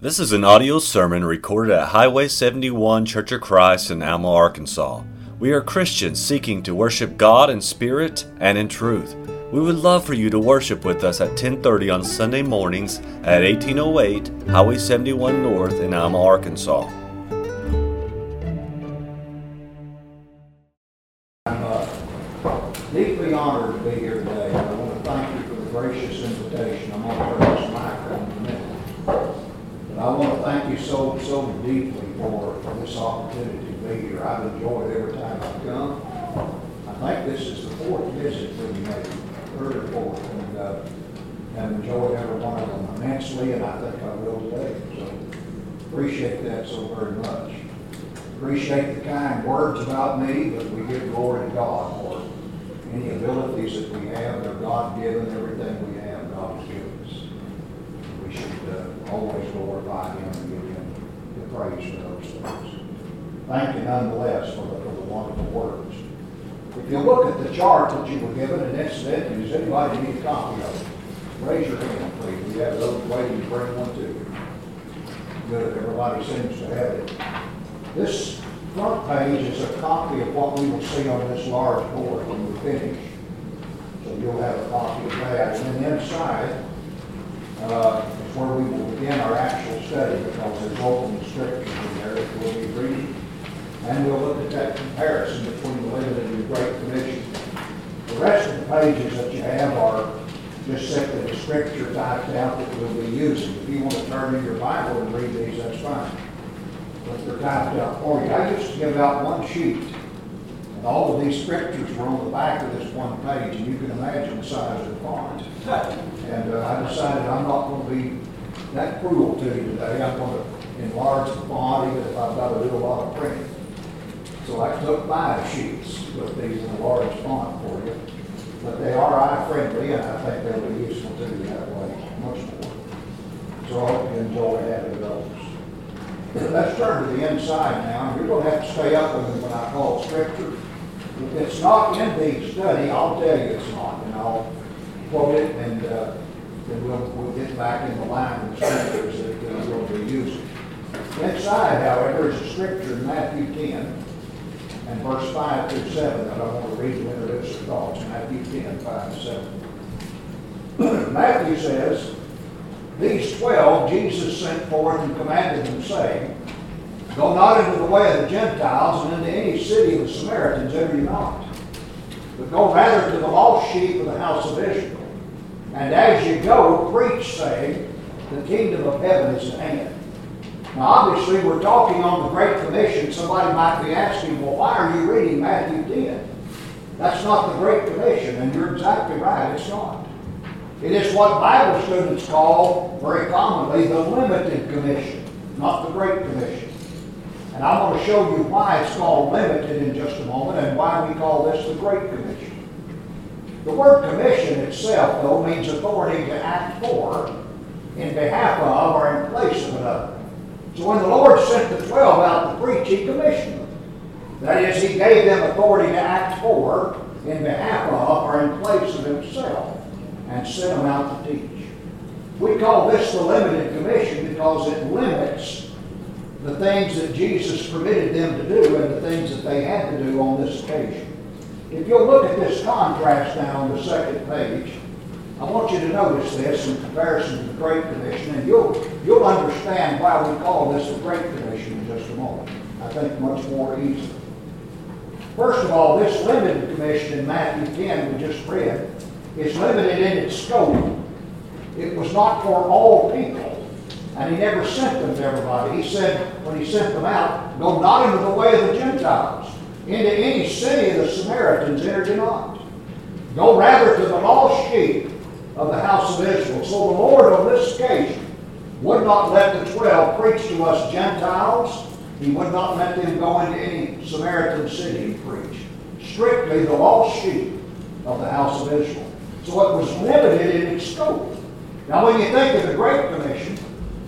This is an audio sermon recorded at Highway 71 Church of Christ in Alma, Arkansas. We are Christians seeking to worship God in spirit and in truth. We would love for you to worship with us at 10:30 on Sunday mornings at 1808 Highway 71 North in Alma, Arkansas. Them and I think I will today. So appreciate that so very much. Appreciate the kind words about me, but we give glory to God for any abilities that we have. They're God-given, everything we have, God has given us. We should uh, always glorify Him and give Him the praise for those things. Thank you nonetheless for the, for the wonderful words. If you look at the chart that you were given, and incidentally, does anybody need a copy of it? Raise your hand, please. We have those waiting to bring one to you. Good, everybody seems to have it. This front page is a copy of what we will see on this large board when we finish. So you'll have a copy of that. And then inside uh, is where we will begin our actual study because there's open scriptures in there that we'll be reading. And we'll look at that comparison between the limited and the Great Commission. The rest of the pages that you have are just simply the scripture typed out that we'll be using. If you want to turn in your Bible and read these, that's fine but they're typed out for you. I to give out one sheet, and all of these scriptures were on the back of this one page, and you can imagine the size of the font. And uh, I decided I'm not going to be that cruel to you today. I'm going to enlarge the font, even if I've got to do a lot of printing. So I took five sheets with these in large font for you. But they are eye-friendly, and I think they'll be useful to you that way, much more. So I hope you enjoy having those. Let's turn to the inside now. You're going to have to stay up with me when I call scripture. If it's not in the study, I'll tell you it's not, and I'll quote it, and uh, then we'll, we'll get back in the line of scriptures that uh, we'll be using. Inside, however, is a scripture in Matthew 10 and verse 5 through 7 that I want to read to introduce the thoughts. Matthew 10, 5 and 7. Matthew says, these twelve Jesus sent forth and commanded them, saying, Go not into the way of the Gentiles, and into any city of the Samaritans enter you not, but go rather to the lost sheep of the house of Israel. And as you go, preach, saying, The kingdom of heaven is at hand. Now, obviously, we're talking on the Great Commission. Somebody might be asking, Well, why are you reading Matthew 10? That's not the Great Commission, and you're exactly right, it's not. It is what Bible students call very commonly the limited commission, not the Great Commission. And I'm going to show you why it's called limited in just a moment and why we call this the Great Commission. The word commission itself, though, means authority to act for, in behalf of, or in place of another. So when the Lord sent the twelve out to preach, He commissioned them. That is, He gave them authority to act for, in behalf of, or in place of Himself and sent them out to teach. We call this the limited commission because it limits the things that Jesus permitted them to do and the things that they had to do on this occasion. If you'll look at this contrast now on the second page, I want you to notice this in comparison to the Great Commission, and you'll, you'll understand why we call this the Great Commission in just a moment. I think much more easily. First of all, this limited commission in Matthew 10 we just read is limited in its scope. It was not for all people, and he never sent them to everybody. He said, when he sent them out, go not into the way of the Gentiles, into any city of the Samaritans enter not. Go rather to the lost sheep of the house of Israel. So the Lord on this occasion would not let the twelve preach to us Gentiles. He would not let them go into any Samaritan city and preach. Strictly the lost sheep of the house of Israel. So it was limited in its scope. Now, when you think of the Great Commission,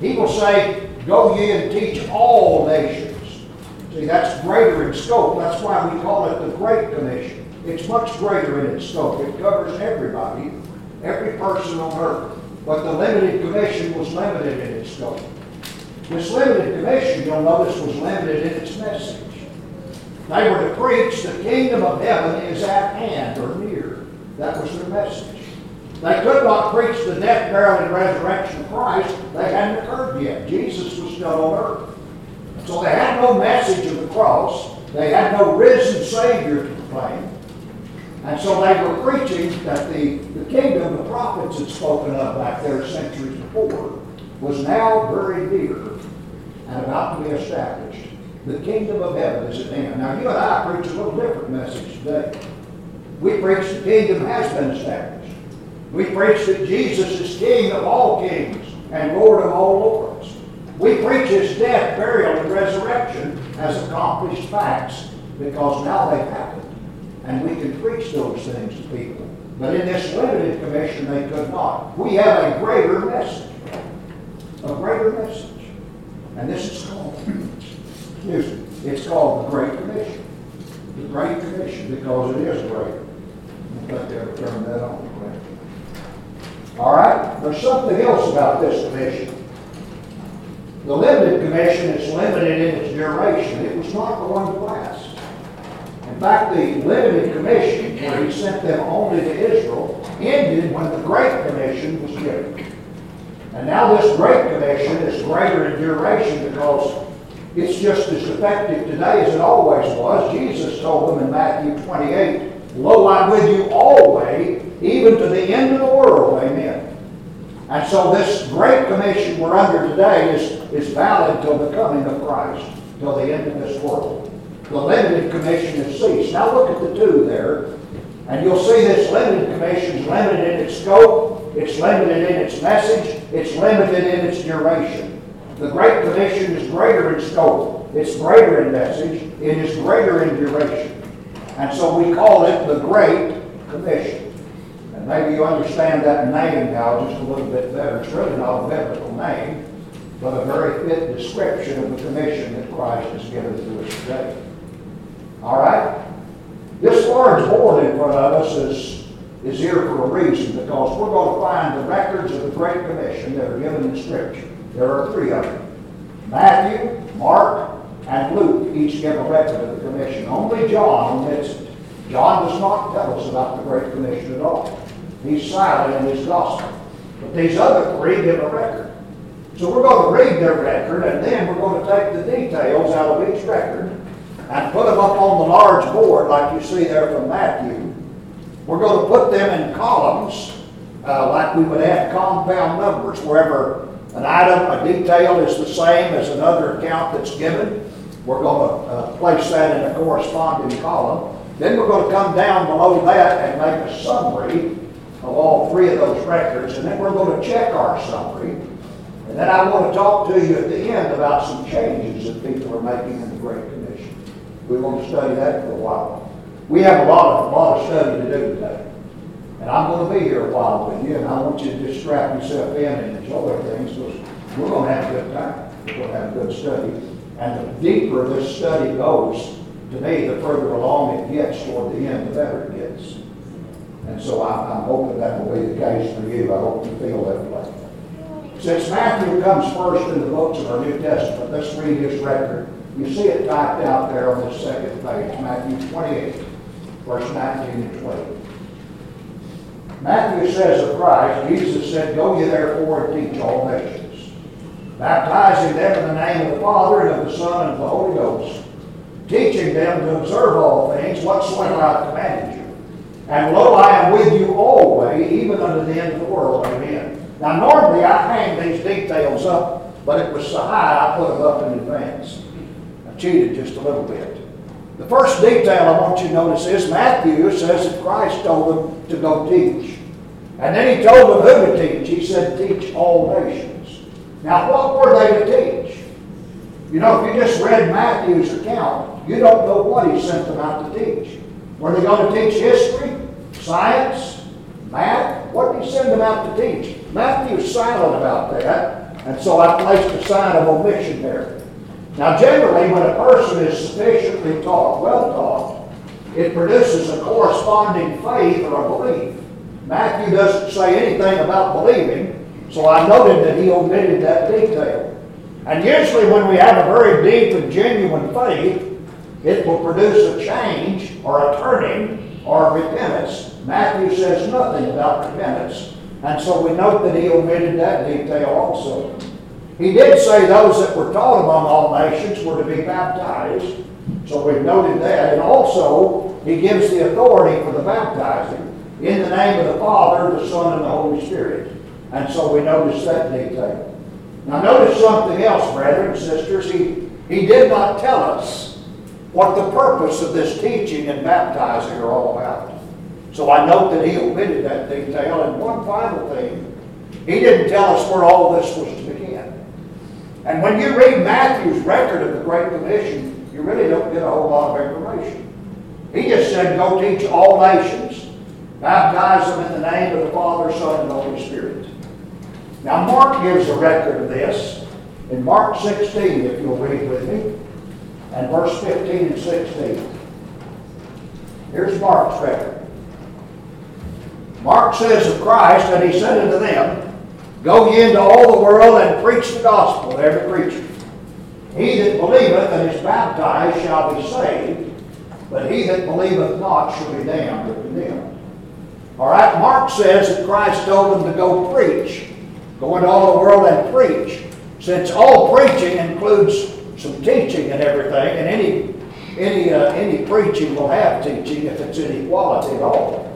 he will say, Go ye and teach all nations. See, that's greater in scope. That's why we call it the Great Commission. It's much greater in its scope. It covers everybody, every person on earth. But the limited commission was limited in its scope. This limited commission, you'll notice, was limited in its message. They were to preach the kingdom of heaven is at hand or near. That was their message. They could not preach the death, burial, and resurrection of Christ. They hadn't occurred yet. Jesus was still on earth. So they had no message of the cross. They had no risen Savior to proclaim. And so they were preaching that the, the kingdom the prophets had spoken of back there centuries before was now very near and about to be established. The kingdom of heaven is at hand. Now, you and I preach a little different message today. We preach the kingdom has been established. We preach that Jesus is King of all kings and Lord of all lords. We preach his death, burial, and resurrection as accomplished facts because now they've happened. And we can preach those things to people. But in this limited commission, they could not. We have a greater message. A greater message. And this is called, excuse me, it's called the Great Commission. The Great Commission because it is great. Think they turn that on. All right? There's something else about this commission. The limited commission is limited in its duration. It was not going to last. In fact, the limited commission, where he sent them only to Israel, ended when the Great Commission was given. And now this Great Commission is greater in duration because it's just as effective today as it always was. Jesus told them in Matthew 28, Lo, I'm with you always, even to the end of the world. Amen. And so this great commission we're under today is, is valid till the coming of Christ, till the end of this world. The limited commission has ceased. Now look at the two there, and you'll see this limited commission is limited in its scope, it's limited in its message, it's limited in its duration. The Great Commission is greater in scope, it's greater in message, it is greater in duration. And so we call it the Great Commission. And maybe you understand that name now just a little bit better. It's really not a biblical name, but a very fit description of the commission that Christ has given to us today. All right? This large board in front of us is, is here for a reason because we're going to find the records of the Great Commission that are given in Scripture. There are three of them. Matthew, Mark, and Luke each give a record of the commission. Only John omits it. John does not tell us about the Great Commission at all. He's silent in his gospel. But these other three give a record. So we're going to read their record, and then we're going to take the details out of each record and put them up on the large board like you see there from Matthew. We're going to put them in columns uh, like we would add compound numbers wherever an item, a detail is the same as another account that's given. We're going to uh, place that in a corresponding column. Then we're going to come down below that and make a summary of all three of those records, and then we're going to check our summary. And then I want to talk to you at the end about some changes that people are making in the Great. We want to study that for a while. We have a lot of, a lot of study to do today. And I'm going to be here a while with you, and I want you to just strap yourself in and enjoy things because we're going to have a good time. We're going to have a good study. And the deeper this study goes, to me, the further along it gets toward the end, the better it gets. And so I'm, I'm hoping that will be the case for you. I hope you feel that way. Since Matthew comes first in the books of our New Testament, let's read his record. You see it typed out there on this second page, Matthew 28, verse 19 and 20. Matthew says of Christ, Jesus said, Go ye therefore and teach all nations, baptizing them in the name of the Father and of the Son and of the Holy Ghost, teaching them to observe all things whatsoever I commanded you. And lo, I am with you always, even unto the end of the world. Amen. Now, normally I hang these details up, but it was so high I put them up in advance. Cheated just a little bit. The first detail I want you to notice is Matthew says that Christ told them to go teach. And then he told them who to teach. He said, teach all nations. Now, what were they to teach? You know, if you just read Matthew's account, you don't know what he sent them out to teach. Were they going to teach history, science, math? What did he send them out to teach? Matthew's silent about that, and so I placed a sign of omission there. Now, generally, when a person is sufficiently taught, well taught, it produces a corresponding faith or a belief. Matthew doesn't say anything about believing, so I noted that he omitted that detail. And usually when we have a very deep and genuine faith, it will produce a change or a turning or a repentance. Matthew says nothing about repentance. And so we note that he omitted that detail also. He did say those that were taught among all nations were to be baptized. So we've noted that. And also, he gives the authority for the baptizing in the name of the Father, the Son, and the Holy Spirit. And so we notice that detail. Now notice something else, brethren and sisters. He, he did not tell us what the purpose of this teaching and baptizing are all about. So I note that he omitted that detail. And one final thing, he didn't tell us where all this was to begin. And when you read Matthew's record of the Great Commission, you really don't get a whole lot of information. He just said, go teach all nations, baptize them in the name of the Father, Son, and Holy Spirit. Now Mark gives a record of this in Mark 16, if you'll read with me, and verse 15 and 16. Here's Mark's record. Mark says of Christ, and he said unto them, Go ye into all the world and preach the gospel to every creature. He that believeth and is baptized shall be saved, but he that believeth not shall be damned or condemned. All right, Mark says that Christ told them to go preach, go into all the world and preach. Since all preaching includes some teaching and everything, and any any uh, any preaching will have teaching if it's inequality at all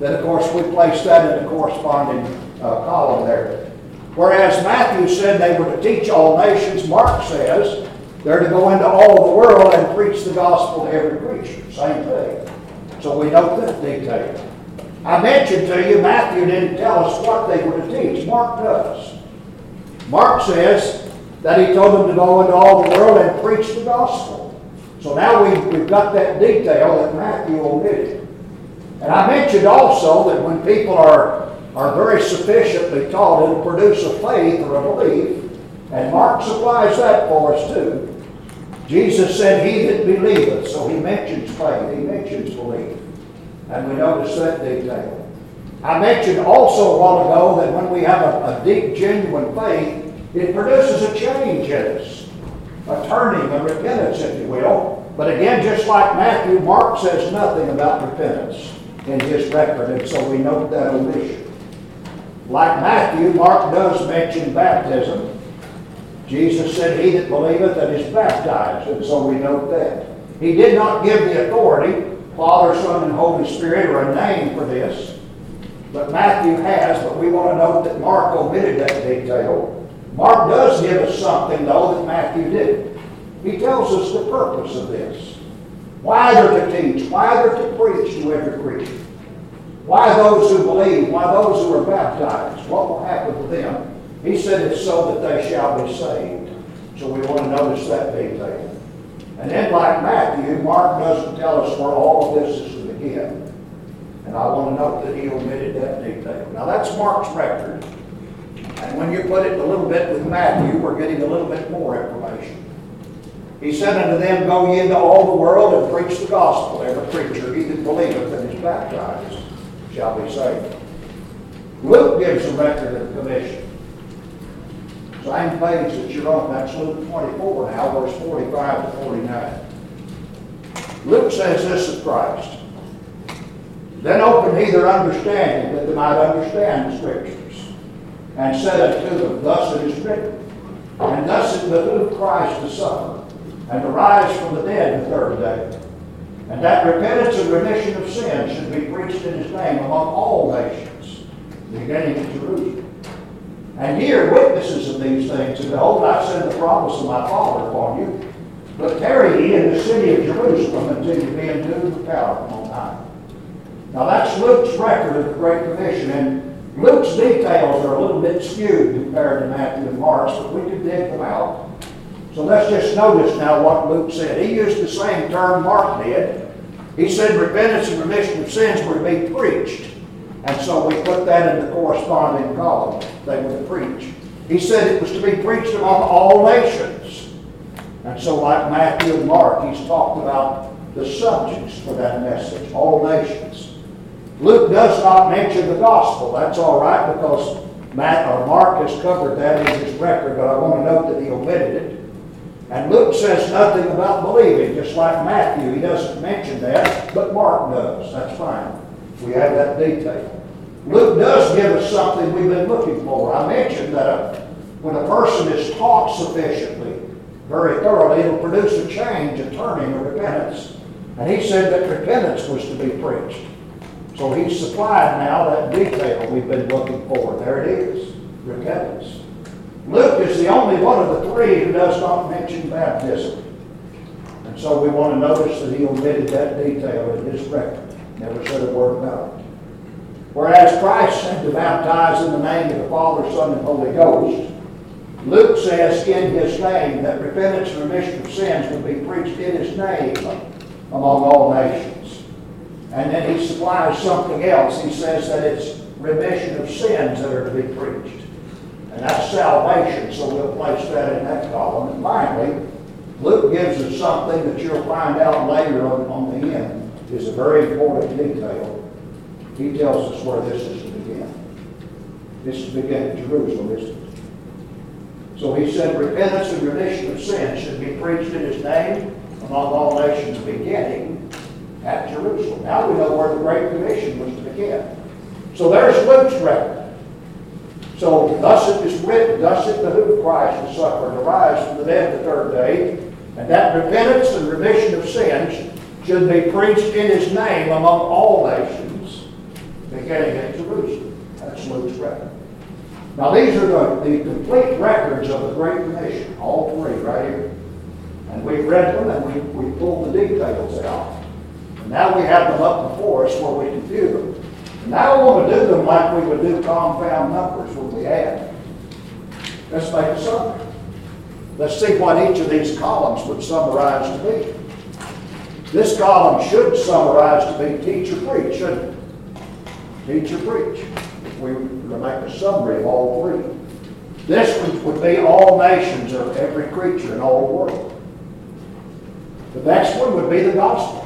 then of course we place that in the corresponding uh, column there. Whereas Matthew said they were to teach all nations, Mark says they're to go into all the world and preach the gospel to every creature. Same thing. So we note that detail. I mentioned to you, Matthew didn't tell us what they were to teach. Mark does. Mark says that he told them to go into all the world and preach the gospel. So now we've, we've got that detail that Matthew omitted. And I mentioned also that when people are, are very sufficiently taught, it'll produce a faith or a belief. And Mark supplies that for us too. Jesus said, He that believeth. So he mentions faith, he mentions belief. And we notice that detail. I mentioned also a while ago that when we have a, a deep, genuine faith, it produces a change in us, a turning, a repentance, if you will. But again, just like Matthew, Mark says nothing about repentance in his record, and so we note that omission. Like Matthew, Mark does mention baptism. Jesus said, He that believeth and is baptized, and so we note that. He did not give the authority, Father, Son, and Holy Spirit, or a name for this, but Matthew has, but we want to note that Mark omitted that detail. Mark does give us something, though, that Matthew didn't. He tells us the purpose of this. Why they're to teach, why they're to preach to every creature. Why those who believe, why those who are baptized, what will happen to them? He said it's so that they shall be saved. So we want to notice that detail. And then, like Matthew, Mark doesn't tell us where all of this is to begin. And I want to note that he omitted that detail. Now, that's Mark's record. And when you put it a little bit with Matthew, we're getting a little bit more information. He said unto them, Go ye into all the world and preach the gospel. Every preacher, he that believeth and is baptized, shall be saved. Luke gives a record of the commission. Same page that you're on, that's Luke 24 now, verse 45 to 49. Luke says this of Christ. Then opened he their understanding, that they might understand the Scriptures, and said unto them, Thus it is written, and thus it behooved Christ to suffer and to rise from the dead the third day. And that repentance and remission of sins should be preached in his name among all nations, beginning at Jerusalem. And ye are witnesses of these things, and behold, I send the promise of my Father upon you. But tarry ye in the city of Jerusalem until you be endued with power from on high. Now that's Luke's record of the Great Commission, and Luke's details are a little bit skewed compared to Matthew and Mark's, but we can dig them out. So let's just notice now what Luke said. He used the same term Mark did. He said repentance and remission of sins were to be preached. And so we put that in the corresponding column. They were to preach. He said it was to be preached among all nations. And so like Matthew and Mark, he's talked about the subjects for that message, all nations. Luke does not mention the gospel. That's all right because Matt, or Mark has covered that in his record, but I want to note that he omitted it. And Luke says nothing about believing, just like Matthew. He doesn't mention that, but Mark does. That's fine. We have that detail. Luke does give us something we've been looking for. I mentioned that when a person is taught sufficiently, very thoroughly, it'll produce a change, a turning, a repentance. And he said that repentance was to be preached. So he's supplied now that detail we've been looking for. There it is, repentance. Luke is the only one of the three who does not mention baptism. And so we want to notice that he omitted that detail in his record. Never said a word about it. Whereas Christ said to baptize in the name of the Father, Son, and Holy Ghost, Luke says in his name that repentance and remission of sins would be preached in his name among all nations. And then he supplies something else. He says that it's remission of sins that are to be preached. And that's salvation, so we'll place that in that column. And finally, Luke gives us something that you'll find out later on, on the end is a very important detail. He tells us where this is to begin. This is to begin in Jerusalem, isn't it? So he said, repentance and remission of sin should be preached in his name among all nations, beginning at Jerusalem. Now we know where the Great Commission was to begin. So there's Luke's record. So thus it is written, thus it behooved Christ to suffer and arise from the dead the third day, and that repentance and remission of sins should be preached in his name among all nations, beginning at Jerusalem. That's Luke's record. Now these are the, the complete records of the Great Commission, all three right here. And we've read them and we, we pulled the details out. And now we have them up before us where we can view them. Now we want to do them like we would do compound numbers when we add. Let's make a summary. Let's see what each of these columns would summarize to be. This column should summarize to be teach or preach, shouldn't it? Teach or preach. If we were to make a summary of all three. This would, would be all nations or every creature in all the world. The next one would be the gospel.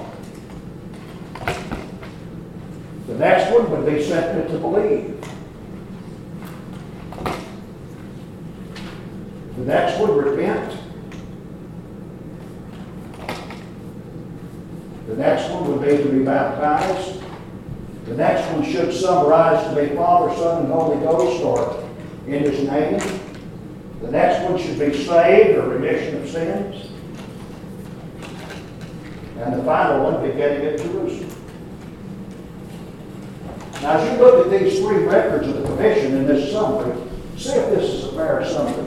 The next one would be simply to believe. The next one, repent. The next one would be to be baptized. The next one should summarize to be Father, Son, and Holy Ghost, or in His name. The next one should be saved, or remission of sins. And the final one, beginning at Jerusalem. Now, as you look at these three records of the commission in this summary, see if this is a fair summary.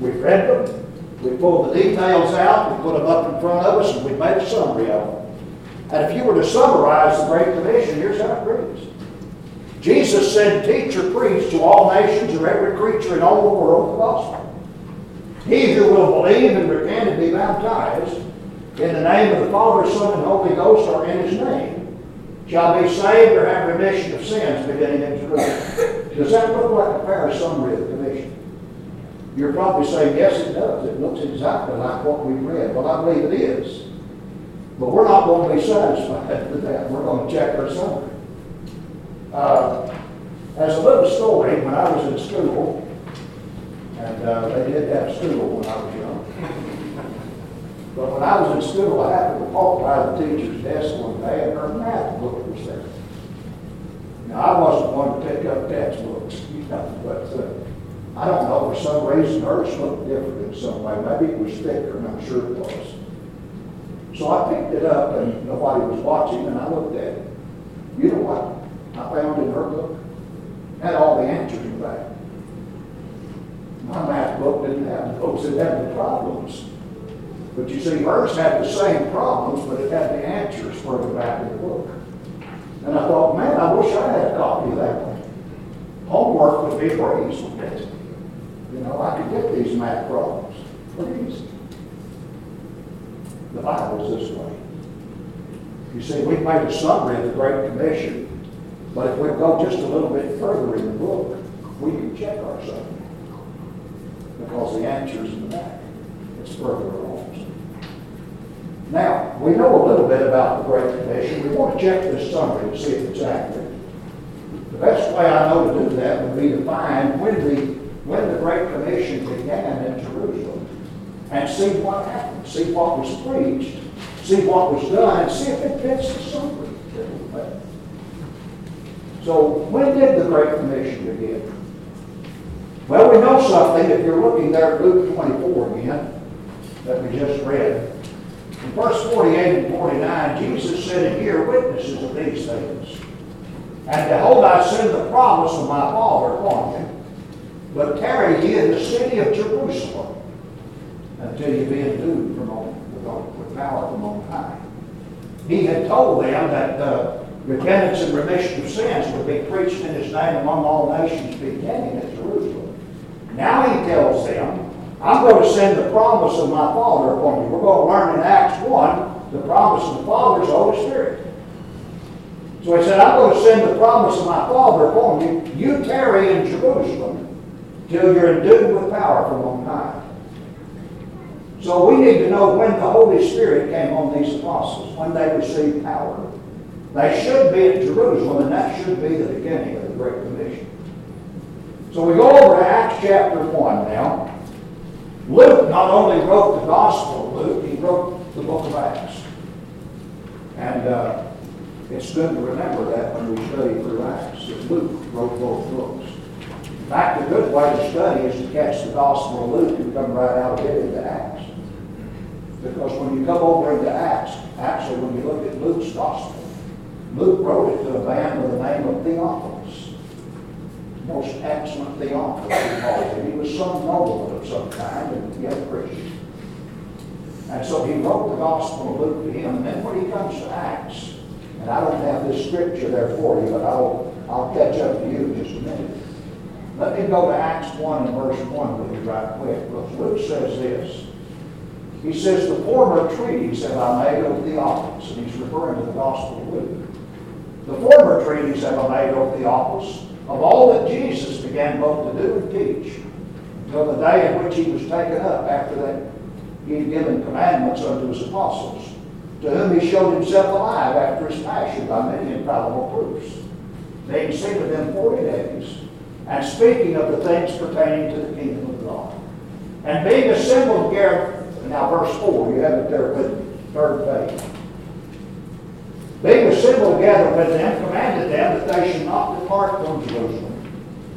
We've read them, we pulled the details out, we put them up in front of us, and we made a summary of them. And if you were to summarize the Great Commission, here's how it reads. Jesus said, Teach or preach to all nations or every creature in all the world the gospel. He who will believe and repent and be baptized in the name of the Father, Son, and Holy Ghost, or in his name, shall be saved or have remission of sins beginning in Jerusalem. Does that look like a fair summary of the commission? You're probably saying, yes, it does. It looks exactly like what we read. Well, I believe it is. But we're not going to be satisfied with that. We're going to check our summary. Uh, as a little story, when I was in school, and uh, they did have school when I was young, but when I was in school, I happened to walk by the teacher's desk one day, and her math book was there. Now, I wasn't one to pick up textbooks, you know, but uh, I don't know, for some reason, hers looked different in some way. Maybe it was thicker, and I'm sure it was. So I picked it up and nobody was watching and I looked at it. You know what I found in her book? Had all the answers in back. My math book didn't have those, it had the problems. But you see, hers had the same problems, but it had the answers further back in the book. And I thought, man, I wish I had a copy of that one. Homework would be wouldn't it? You know, I could get these math problems pretty easy. The Bible's this way. You see, we've made a summary of the Great Commission, but if we go just a little bit further in the book, we can check our summary. Because the answer's in the back. It's further along. Now, we know a little bit about the Great Commission. We want to check this summary to see if it's accurate. The best way I know to do that would be to find when the, when the Great Commission began in Jerusalem and see what happened, see what was preached, see what was done, and see if it fits the summary. So when did the Great Commission begin? Well, we know something if you're looking there at Luke 24 again, that we just read. In verse 48 and 49, Jesus said, And here witnesses of these things. And behold, I send the promise of my Father upon you, but tarry ye in the city of Jerusalem until you be endued from on, with power from on high. He had told them that uh, repentance and remission of sins would be preached in his name among all nations beginning at Jerusalem. Now he tells them, I'm going to send the promise of my Father upon you. We're going to learn in Acts 1 the promise of the Father is the Holy Spirit. So he said, I'm going to send the promise of my Father upon you. You tarry in Jerusalem till you're endued with power from on high. So we need to know when the Holy Spirit came on these apostles, when they received power. They should be at Jerusalem, and that should be the beginning of the Great Commission. So we go over to Acts chapter 1 now. Luke not only wrote the Gospel of Luke, he wrote the book of Acts. And uh, it's good to remember that when we study through Acts, that Luke wrote both books. In fact, a good way to study is to catch the Gospel of Luke and come right out of it into Acts. Because when you come over into Acts, actually when you look at Luke's Gospel, Luke wrote it to a man with the name of Theophilus. Most excellent Theophilus, he. He was some nobleman of some kind and yet a Christian. And so he wrote the Gospel of Luke to him. And then when he comes to Acts, and I don't have this scripture there for you, but I'll, I'll catch up to you in just a minute. Let me go to Acts 1 and verse 1 with you right quick. Because Luke says this. He says, The former treatise have I made of Theophilus, and he's referring to the Gospel of Luke. The former treatise have I made, O Theophilus, of all that Jesus began both to do and teach, until the day in which he was taken up, after that he had given commandments unto his apostles, to whom he showed himself alive after his passion by many infallible proofs, being seen with them forty days, and speaking of the things pertaining to the kingdom of God. And being assembled together, now verse 4, you have it there with third page. Being assembled together with them, commanded them that they should not depart from Jerusalem,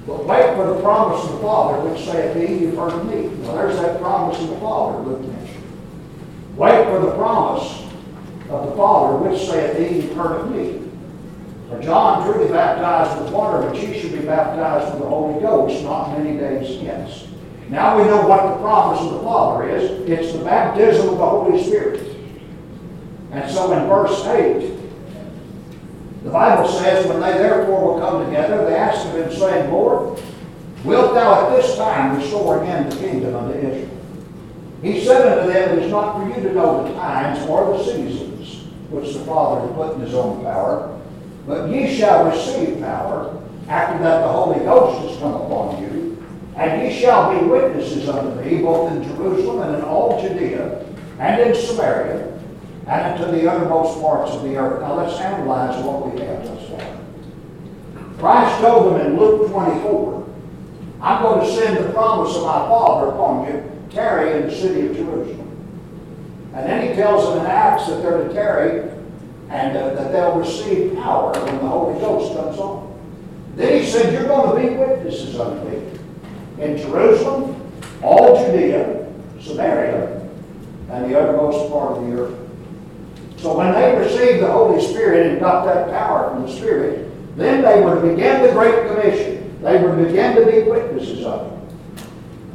but wait for the promise of the Father, which saith he, You've heard me. Well, there's that promise of the Father, Luke mentioned. Wait for the promise of the Father, which saith he, You've heard of me. For John truly baptized with water, but ye should be baptized with the Holy Ghost not many days hence. Now we know what the promise of the Father is. It's the baptism of the Holy Spirit. And so in verse 8, the Bible says, when they therefore will come together, they ask of him, saying, Lord, wilt thou at this time restore again the kingdom unto Israel? He said unto them, It is not for you to know the times or the seasons which the Father hath put in his own power, but ye shall receive power after that the Holy Ghost is come upon you, and ye shall be witnesses unto me both in Jerusalem and in all Judea and in Samaria and into the uttermost parts of the earth. Now let's analyze what we have thus far. Christ told them in Luke 24, I'm going to send the promise of my Father upon you, tarry in the city of Jerusalem. And then he tells them in Acts that they're to tarry and uh, that they'll receive power when the Holy Ghost comes on. Then he said, You're going to be witnesses unto me in Jerusalem, all Judea, Samaria, and the uttermost part of the earth. So when they received the Holy Spirit and got that power from the Spirit, then they to begin the Great Commission. They to begin to be witnesses of it.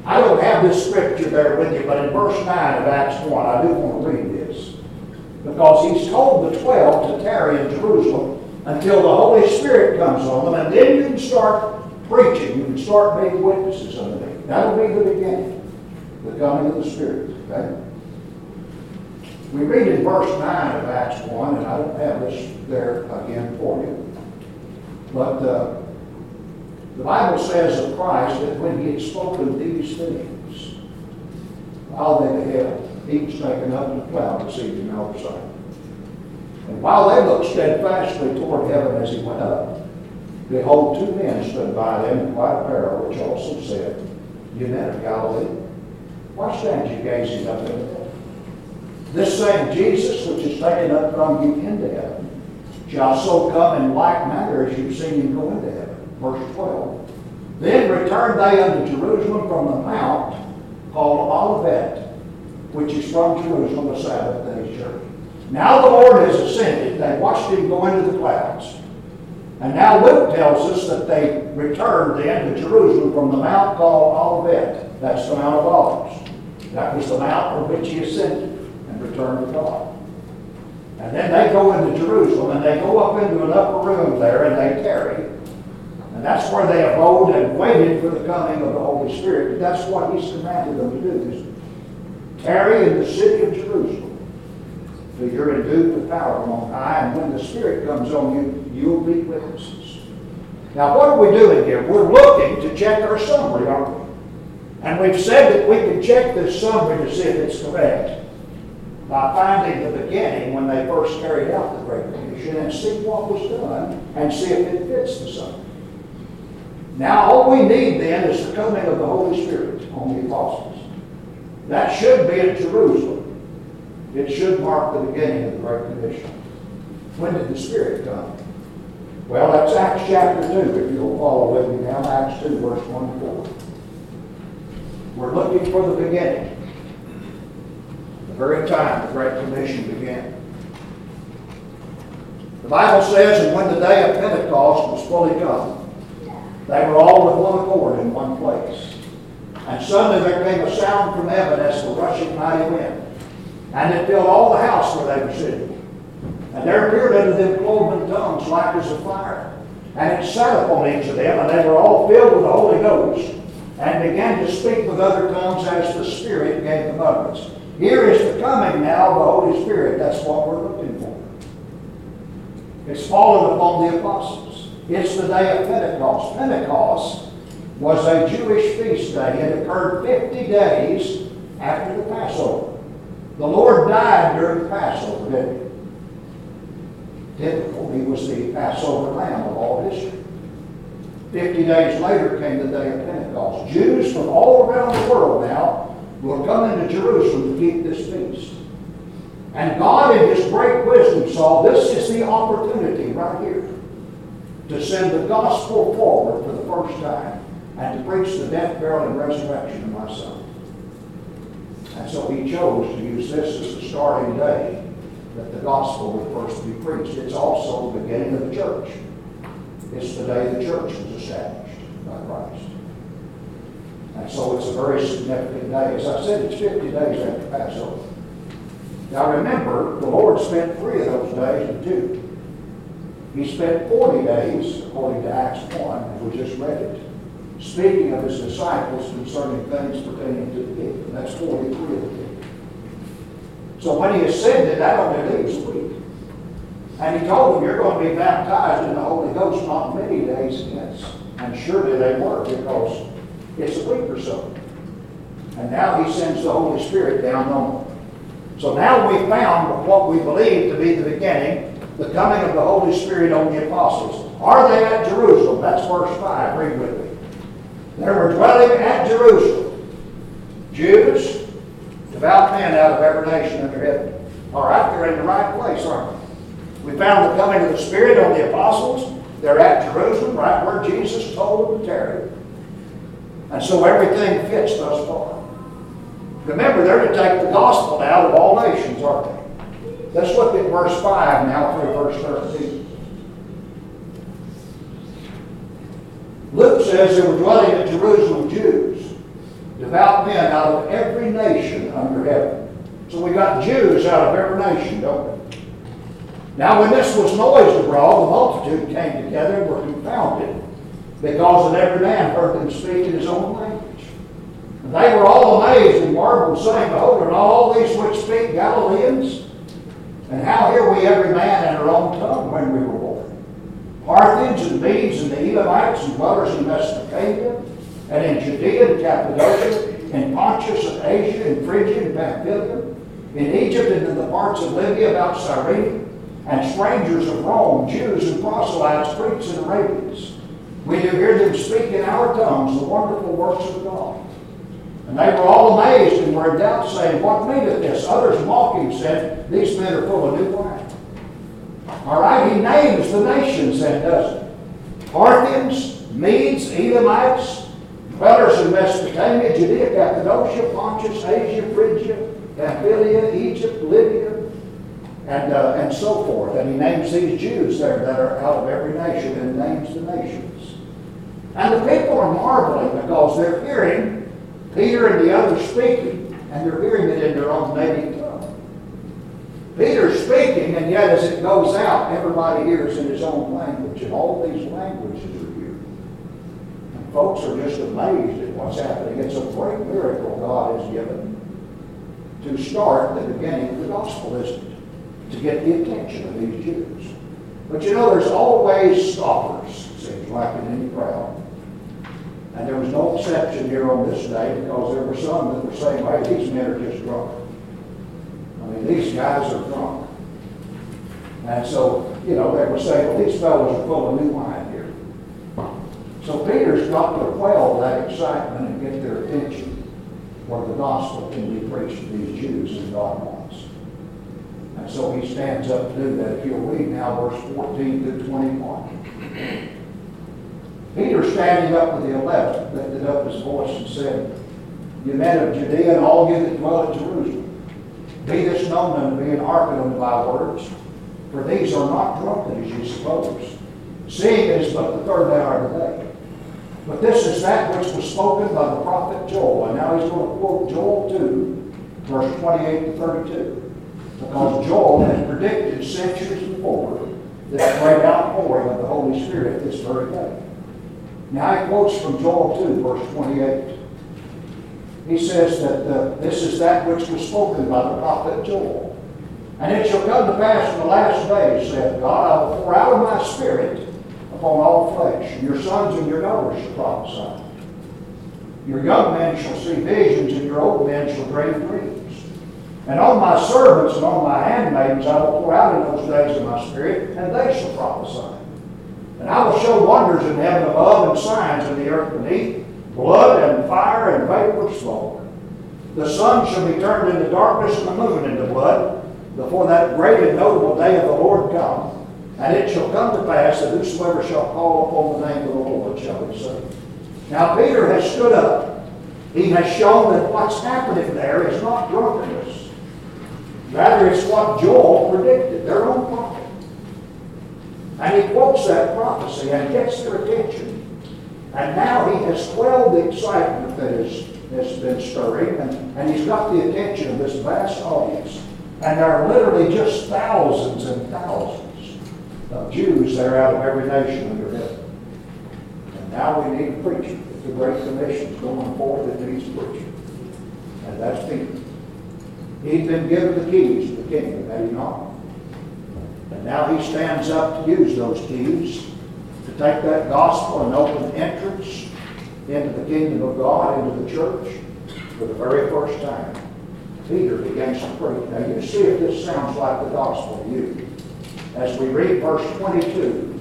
I don't have this scripture there with you, but in verse 9 of Acts 1, I do want to read this. Because he's told the 12 to tarry in Jerusalem until the Holy Spirit comes on them, and then you can start preaching. You can start being witnesses unto me. That'll be the beginning, the coming of the Spirit. Okay? We read in verse 9 of Acts 1, and I don't have this there again for you. But uh, the Bible says of Christ that when he had spoken these things, while they beheld, he was taken up in a cloud to see him outside. And while they looked steadfastly toward heaven as he went up, Behold, two men stood by them in white apparel, which also said, You men of Galilee, why stand ye gazing up into heaven? This same Jesus, which is taken up from you into heaven, shall so come in like manner as you've seen him go into heaven. Verse 12. Then returned they unto Jerusalem from the mount called Olivet, which is from Jerusalem, the Sabbath day's journey. Now the Lord has ascended. They watched him go into the clouds. And now Luke tells us that they returned then to Jerusalem from the mount called Olivet. That's the Mount of Olives. That was the mount from which he ascended and to God. And then they go into Jerusalem and they go up into an upper room there and they tarry. And that's where they abode and waited for the coming of the Holy Spirit. That's what he's commanded them to do. Is tarry in the city of Jerusalem till you're endued with power from on high, and when the Spirit comes on you, you'll be witnesses. Now, what are we doing here? We're looking to check our summary, aren't we? And we've said that we can check this summary to see if it's correct by finding the beginning when they first carried out the Great Commission and see what was done and see if it fits the summary. Now, all we need then is the coming of the Holy Spirit on the apostles. That should be at Jerusalem. It should mark the beginning of the Great Commission. When did the Spirit come? Well, that's Acts chapter 2, if you'll follow with me now, Acts 2, verse 1 to 4. We're looking for the beginning, very time the Great Commission began. The Bible says, and when the day of Pentecost was fully come, they were all with one accord in one place. And suddenly there came a sound from heaven as the rushing mighty wind and it filled all the house where they were sitting. And there appeared unto them cloven tongues like as of fire. And it sat upon each of them, and they were all filled with the Holy Ghost, and began to speak with other tongues as the Spirit gave them utterance. Here is the coming now of the Holy Spirit. That's what we're looking for. It's fallen upon the apostles. It's the day of Pentecost. Pentecost was a Jewish feast day. It occurred 50 days after the Passover. The Lord died during the Passover, didn't he? Typical. He was the Passover lamb of all history. Fifty days later came the day of Pentecost. Jews from all around the world now will come into Jerusalem to keep this feast. And God, in His great wisdom, saw this is the opportunity right here to send the gospel forward for the first time and to preach the death, burial, and resurrection of my Son. And so he chose to use this as the starting day that the gospel would first be preached. It's also the beginning of the church. It's the day the church was established by Christ. And so it's a very significant day. As I said, it's 50 days after Passover. Now remember, the Lord spent three of those days in two. He spent 40 days, according to Acts 1, as we just read it, speaking of his disciples concerning things pertaining to the kingdom. That's 43 of the kingdom. So when he ascended, that only leaves a week. And he told them, You're going to be baptized in the Holy Ghost not many days hence. And surely they were, because it's a week or so. And now he sends the Holy Spirit down on them. So now we've found what we believe to be the beginning, the coming of the Holy Spirit on the apostles. Are they at Jerusalem? That's verse 5. Read with me. There were dwelling at Jerusalem Jews, devout men out of every nation under heaven. All right, they're in the right place, aren't they? We found the coming of the Spirit on the apostles. They're at Jerusalem, right where Jesus told them to tarry. And so everything fits thus far. Remember, they're to take the gospel out of all nations, aren't they? Let's look at verse 5 now through verse 13. Luke says there were dwelling at Jerusalem Jews, devout men out of every nation under heaven. So we got Jews out of every nation, don't we? Now, when this was noised abroad, the multitude came together and were confounded, because that every man heard them speak in his own language. And they were all amazed and marveled, saying, Behold, are all these which speak Galileans? And how hear we every man in our own tongue when we were born? Parthians and Medes and the Elamites and dwellers in Mesopotamia and in Judea and Cappadocia, in Pontus and Asia and Phrygia and Pamphylia, in Egypt and in the parts of Libya about Cyrene, and strangers of Rome, Jews and proselytes, Greeks and Arabians. We do hear them speak in our tongues the wonderful works of God. And they were all amazed and were in doubt, saying, What meaneth this? Others mocking said, These men are full of new wine. All right, he names the nations then, doesn't he? Parthians, Medes, Elamites, dwellers in Mesopotamia, Judea, Cappadocia, Pontus, Asia, Phrygia, Pamphylia, Egypt, Libya, and, uh, and so forth. And he names these Jews there that are out of every nation and names the nations. And the people are marveling because they're hearing Peter and the others speaking, and they're hearing it in their own native tongue. Peter's speaking, and yet as it goes out, everybody hears in his own language, and all these languages are here. And folks are just amazed at what's happening. It's a great miracle God has given to start the beginning of the gospel, it? To get the attention of these Jews. But you know, there's always scoffers, seems like in any crowd. And there was no exception here on this day because there were some that were saying, hey, these men are just drunk. I mean, these guys are drunk. And so, you know, they were saying, well, these fellows are full of new wine here. So Peter's got to quell that excitement and get their attention where the gospel can be preached to these Jews as God wants. And so he stands up to do that. If you'll read now verse 14 to 21. Peter, standing up with the eleven, lifted up his voice and said, You men of Judea and all you that dwell at Jerusalem, be this known unto me and hearken unto my words, for these are not drunken as you suppose, seeing it is but the third hour of the day. But this is that which was spoken by the prophet Joel. And now he's going to quote Joel 2, verse 28 to 32. Because Joel had predicted centuries before this great outpouring of the Holy Spirit at this very day. Now he quotes from Joel 2, verse 28. He says that uh, this is that which was spoken by the prophet Joel. And it shall come to pass in the last days, saith God, I will pour out of my spirit upon all flesh, your sons and your daughters shall prophesy. Your young men shall see visions, and your old men shall dream dreams. And on my servants and on my handmaidens I will pour out in those days of my spirit, and they shall prophesy. And I will show wonders in heaven above and signs in the earth beneath, blood and fire and vapor of smoke. The sun shall be turned into darkness and the moon into blood before that great and notable day of the Lord come. And it shall come to pass that whosoever shall call upon the name of the Lord shall be saved. Now Peter has stood up. He has shown that what's happening there is not drunkenness. Rather, it's what Joel predicted, prophet. And he quotes that prophecy and gets their attention. And now he has quelled the excitement that is, has been stirring, and, and he's got the attention of this vast audience. And there are literally just thousands and thousands of Jews there out of every nation under heaven. And now we need a preacher. The Great Commission is going forth, it needs a. And that's Peter. He's been given the keys to the kingdom, had he not? Now he stands up to use those keys to take that gospel and open entrance into the kingdom of God, into the church, for the very first time. Peter begins to preach. Now you see if this sounds like the gospel to you. As we read verse 22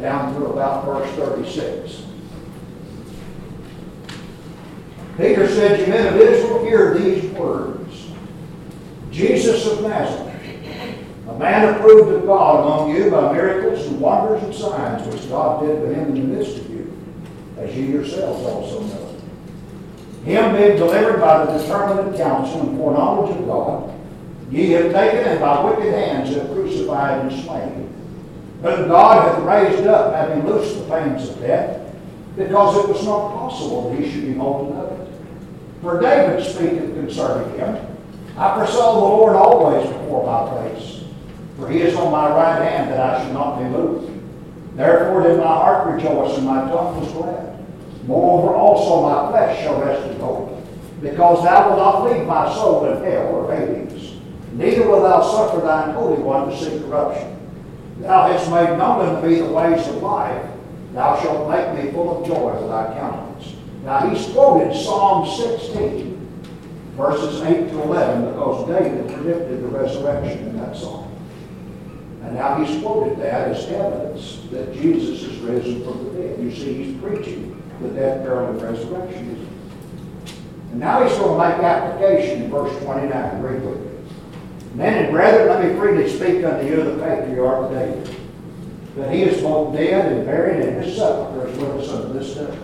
down through about verse 36. Peter said, You men of Israel, hear these words. Jesus of Nazareth man approved of God among you by miracles and wonders and signs which God did for him in the midst of you, as you yourselves also know. Him being delivered by the determinate counsel and foreknowledge of God, ye have taken and by wicked hands have crucified and slain. But God hath raised up, having loosed the pains of death, because it was not possible that he should be holden of it. For David speaketh concerning him, I foresaw the Lord always before my face for he is on my right hand that I should not be moved. Therefore did my heart rejoice and my tongue was glad. Moreover also my flesh shall rest in hope, because thou wilt not leave my soul in hell or Hades. Neither wilt thou suffer thine Holy One to see corruption. Thou hast made known unto me the ways of life. Thou shalt make me full of joy with thy countenance. Now he's quoted Psalm 16, verses 8 to 11, because David predicted the resurrection in that psalm. And now he's quoted that as evidence that Jesus is risen from the dead. You see, he's preaching the death, burial, and resurrection. And now he's going to make application in verse 29. Read with me. Men and brethren, let me freely speak unto you of the patriarch David, that he is both dead and buried, and his sepulchre is with us unto this day.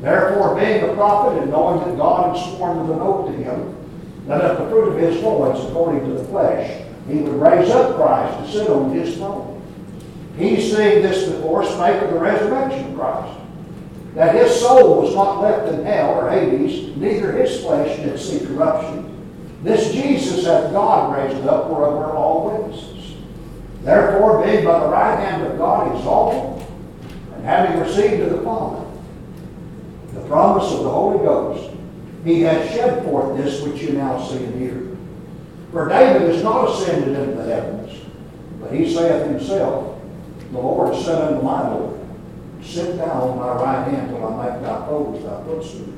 Therefore, being a prophet, and knowing that God had sworn with an oath to him, that of the fruit of his loins, according to the flesh, he would raise up Christ to sit on his throne. He, seeing this before, spake of the resurrection of Christ, that his soul was not left in hell or Hades, neither his flesh did see corruption. This Jesus hath God raised up, whereof we're all witnesses. Therefore, being by the right hand of God exalted, and having received of the Father the promise of the Holy Ghost, he hath shed forth this which you now see and hear. For David is not ascended into the heavens, but he saith himself, The Lord said unto my Lord, Sit down on my right hand till I make thy foes thy footstool.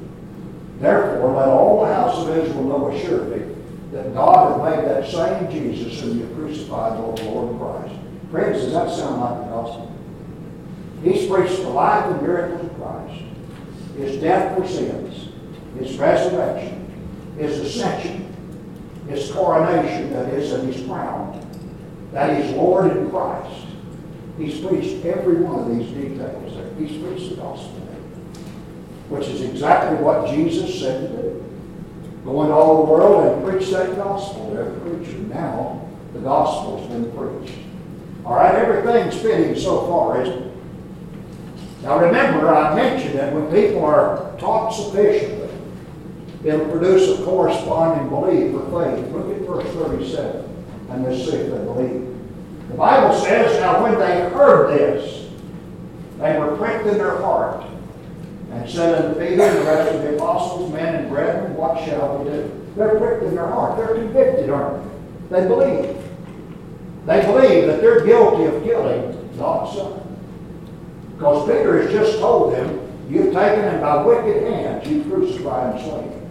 Therefore, let all the house of Israel know assuredly that God hath made that same Jesus whom you crucified, Lord, Lord Christ. Friends, does that sound like the gospel? He's preached the life and miracles of Christ, his death for sins, his resurrection, his ascension, his coronation, that is, and his crown, that he's Lord in Christ. He's preached every one of these details there. He's preached the gospel which is exactly what Jesus said to do. Go into all the world and preach that gospel every creature. Now, the gospel's been preached. All right, everything's fitting so far, isn't it? Now remember, I mentioned that when people are taught sufficiently, it'll produce a corresponding belief or faith. Look at verse 37 and let's see if they believe. The Bible says, Now when they heard this, they were pricked in their heart and said unto Peter and the rest of the apostles, men and brethren, what shall we do? They're pricked in their heart. They're convicted, aren't they? They believe. They believe that they're guilty of killing God's Son. Because Peter has just told them, you've taken him by wicked hands, you crucified and slain him.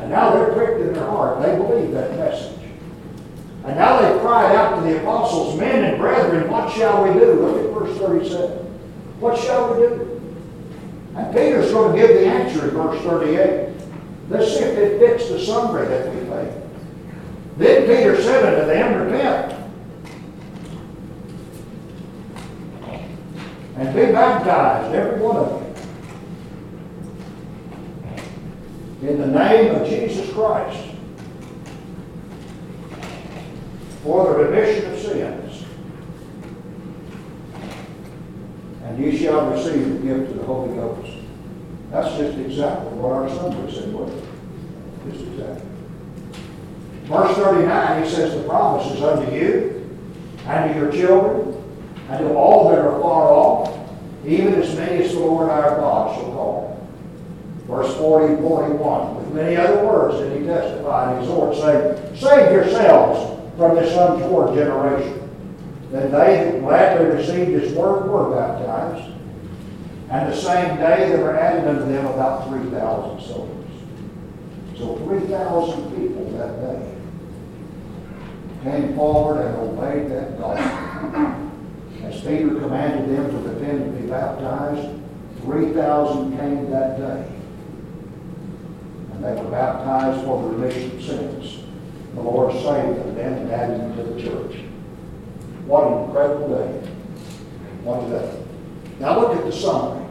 And now they're pricked in their heart. They believe that message. And now they cried out to the apostles, men and brethren, what shall we do? Look at verse 37. What shall we do? And Peter's going to give the answer in verse 38. Let's see if it fits the summary that we made. Then Peter said unto them, Repent. And be baptized, every one of you, in the name of Jesus Christ, for the remission of sins. And ye shall receive the gift of the Holy Ghost. That's just exactly what our summary said, it? Just exactly. Verse 39, he says, The promise is unto you, and to your children, and to all that are far off, even as many as the Lord our God shall call. Verse 40 and 41, with many other words did he testify and exhort, saying, Save yourselves from this untoward generation. Then they that gladly received his word were baptized, and the same day there were added unto them about 3,000 souls. So 3,000 people that day came forward and obeyed that gospel. As Peter commanded them to repent and be baptized, 3,000 came that day. They were baptized for the remission of sins. The Lord saved them then and added them to the church. What an incredible day. What a day. Now look at the summary.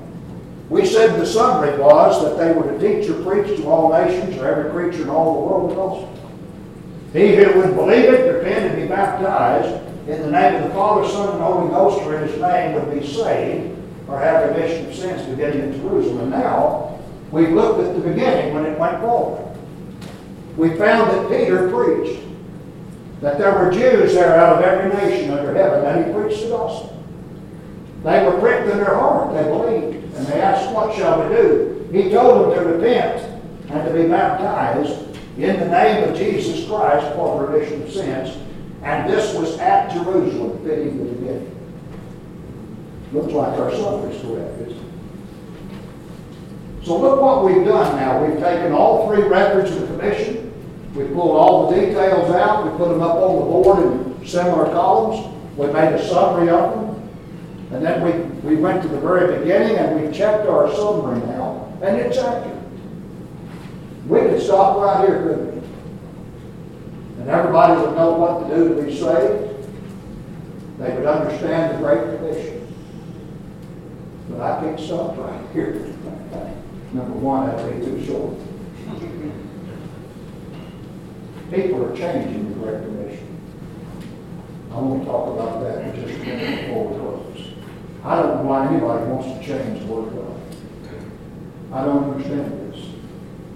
We said the summary was that they were to teach or preach to all nations or every creature in all the world the gospel. He who would believe it, repent, and be baptized in the name of the Father, Son, and Holy Ghost, or in his name would be saved or have remission of sins beginning in Jerusalem. And now, we've looked at the beginning when it went forward. We found that Peter preached that there were Jews there out of every nation under heaven, and he preached the gospel. They were pricked in their heart, they believed, and they asked, What shall we do? He told them to repent and to be baptized in the name of Jesus Christ for the remission of sins. And this was at Jerusalem, fitting the beginning. Looks like our summary is correct? So look what we've done now. We've taken all three records of the commission. We pulled all the details out. We put them up on the board in similar columns. We made a summary of them. And then we, we went to the very beginning and we checked our summary now, and it's accurate. We could stop right here, couldn't we? And everybody would know what to do to be saved. They would understand the Great Commission. But I can't stop right here. Number one, that'd be too short. People are changing the Great Commission. I want to talk about that in just a minute before we close. I don't know why anybody wants to change the Word of God. I don't understand this.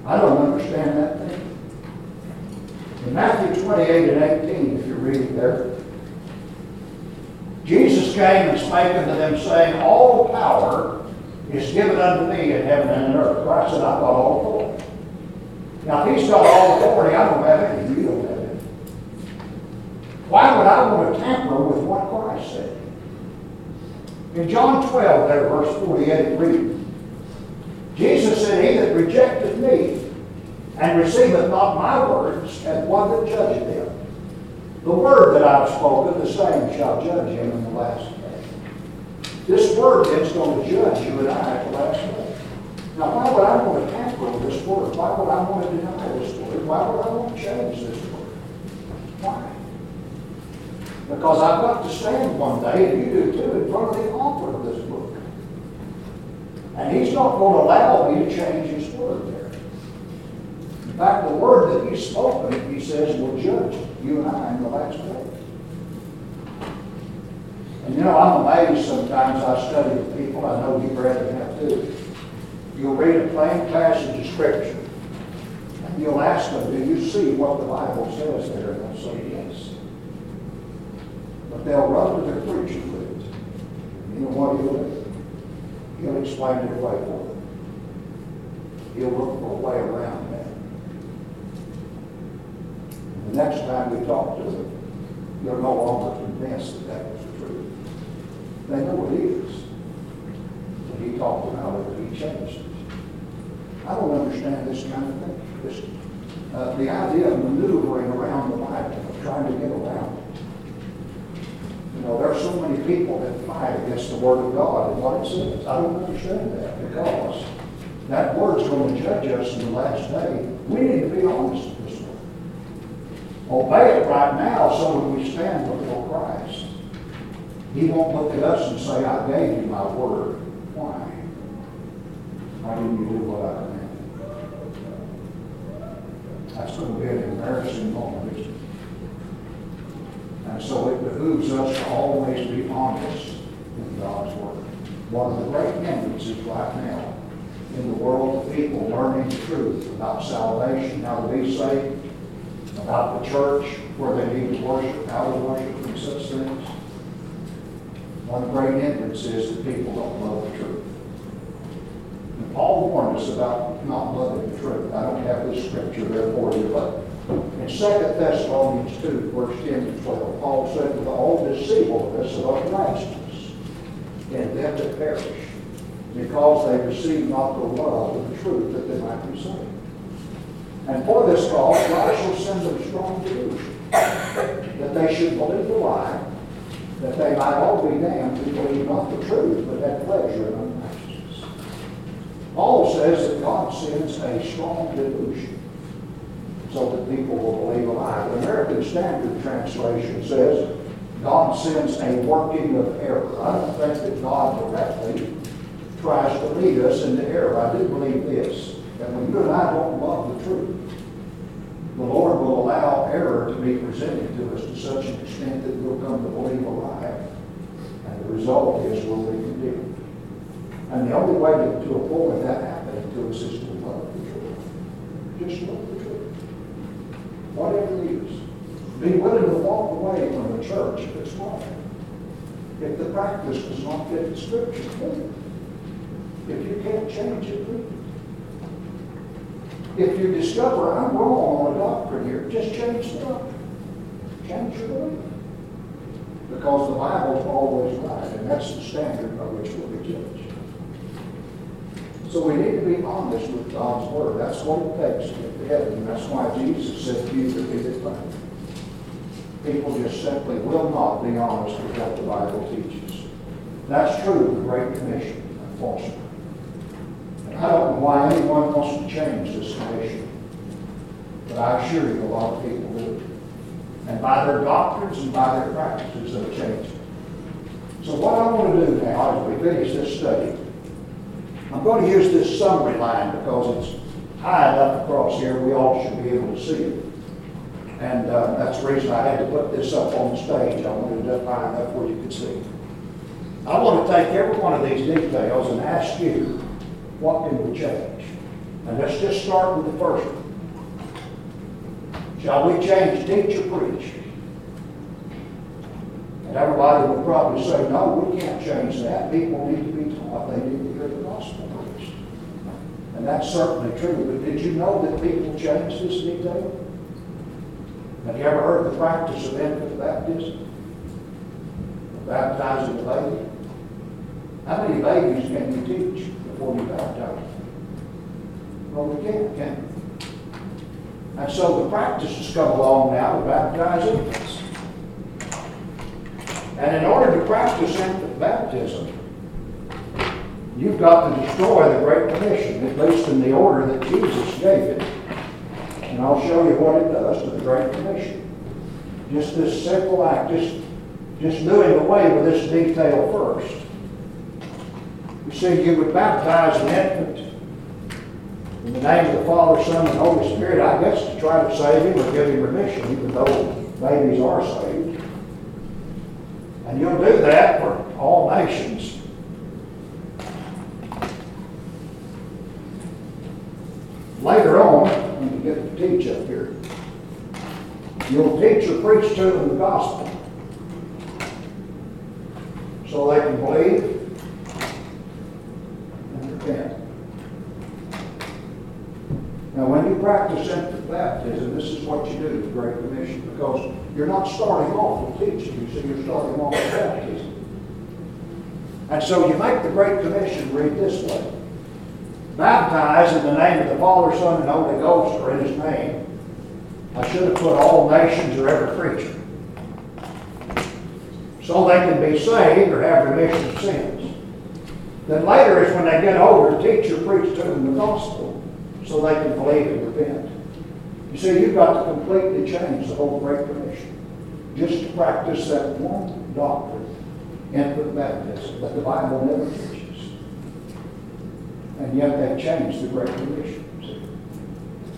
I don't understand that thing. In Matthew 28 and 18, if you're reading there, Jesus came and spake unto them, saying, All power is given unto me in heaven and in earth. Christ said, I've got all authority. Now, if he's got all authority, I don't have any. You don't have any. Why would I want to tamper with what Christ said? In John 12, there, verse 48, read. Jesus said, He that rejected me and receiveth not my words hath one that judgeth him. The word that I have spoken, the same shall judge him in the last. This word then is going to judge you and I at the last day. Now, why would I want to with this word? Why would I want to deny this word? Why would I want to change this word? Why? Because I've got to stand one day, and you do too, in front of the author of this book. And he's not going to allow me to change his word there. In fact, the word that he's spoken, he says, will judge you and I in the last day. And you know, I'm amazed sometimes I study with people, I know you brethren have too. You'll read a plain passage of Scripture, and you'll ask them, do you see what the Bible says there? And they'll say, yes. But they'll run to their preacher with it. You know what he'll do? He'll explain it away for them. He'll look for a way around that. The next time we talk to them, you're no longer convinced that that was the truth. They know it is. But he talked about it, he changed it. I don't understand this kind of thing. This, uh, the idea of maneuvering around the Bible, trying to get around it. You know, there are so many people that fight against the Word of God and what it says. I don't understand that because that Word's going to judge us in the last day. We need to be honest. Obey it right now so when we stand before Christ, He won't look at us and say, I gave you my Word. Why? Why didn't you do what I commanded? That's going to be an embarrassing moment, isn't it? And so it behooves us to always be honest in God's Word. One of the great hindrances right now in the world of people learning the truth about salvation, how to be saved, about the church, where they need to worship, how to worship, and such things. One great hindrance is that people don't love the truth. And Paul warned us about not loving the truth. I don't have this scripture there for you, but in 2 Thessalonians 2, verse 10 to 12, Paul said, With all deceivableness of unrighteousness in them that perish, because they receive not the love of the truth that they might be saved. And for this cause, God shall send them strong delusion, that they should believe the lie, that they might all be damned who believe not the truth, but have pleasure in unrighteousness. Paul says that God sends a strong delusion so that people will believe a lie. The American Standard Translation says God sends a working of error. I don't think that God directly tries to lead us into error. I do believe this, that when you and I don't love the truth, the Lord will allow error to be presented to us to such an extent that we'll come to believe a lie. And the result is we'll be condemned. And the only way to, to avoid that happening to us is to love the truth. Just love the truth. Whatever it is. Be willing to walk away from the church if it's wrong. If the practice does not fit the scripture. If you can't change it. If you discover I'm wrong on a doctrine here, just change the doctrine. Change your belief. Because the Bible's always right, and that's the standard by which we'll be judged. So we need to be honest with God's Word. That's what it takes to get to heaven. That's why Jesus said, You that read it right. people just simply will not be honest with what the Bible teaches. That's true of the Great Commission, unfortunately. I don't know why anyone wants to change this commission, but I assure you a lot of people do. And by their doctrines and by their practices, they'll change it. So what I want to do now as we finish this study, I'm going to use this summary line because it's high enough across here, we all should be able to see it. And uh, that's the reason I had to put this up on the stage. I wanted it up high where you could see. it. I want to take every one of these details and ask you, what can we change? And let's just start with the first one. Shall we change teach or preach? And everybody would probably say, no, we can't change that. People need to be taught. They need to hear the gospel preached. And that's certainly true. But did you know that people change this detail? Have you ever heard the practice of infant baptism? Baptizing a baby? How many babies can you teach Well, we can't, can we? And so the practice has come along now to baptize infants. And in order to practice infant baptism, you've got to destroy the Great Commission, at least in the order that Jesus gave it. And I'll show you what it does to the Great Commission. Just this simple act, just, just doing away with this detail first. You see, you would baptize an infant in the name of the Father, Son, and Holy Spirit, I guess to try to save him or give him remission, even though babies are saved. And you'll do that for all nations. Later on, when you get to teach up here, you'll teach or preach to them the gospel so they can believe and repent. Now, when you practice infant baptism, this is what you do the Great Commission, because you're not starting off with teaching, you see, you're starting off with baptism. And so you make the Great Commission read this way. Baptize in the name of the Father, Son, and Holy Ghost, or in His name. I should have put all nations or every creature. So they can be saved or have remission of sins. Then later is when they get older, teach or preach to them the gospel so they can believe and repent. You see, you've got to completely change the whole Great Commission just to practice that one doctrine, infant baptism, that the Bible never teaches. And yet they've changed the Great Commission.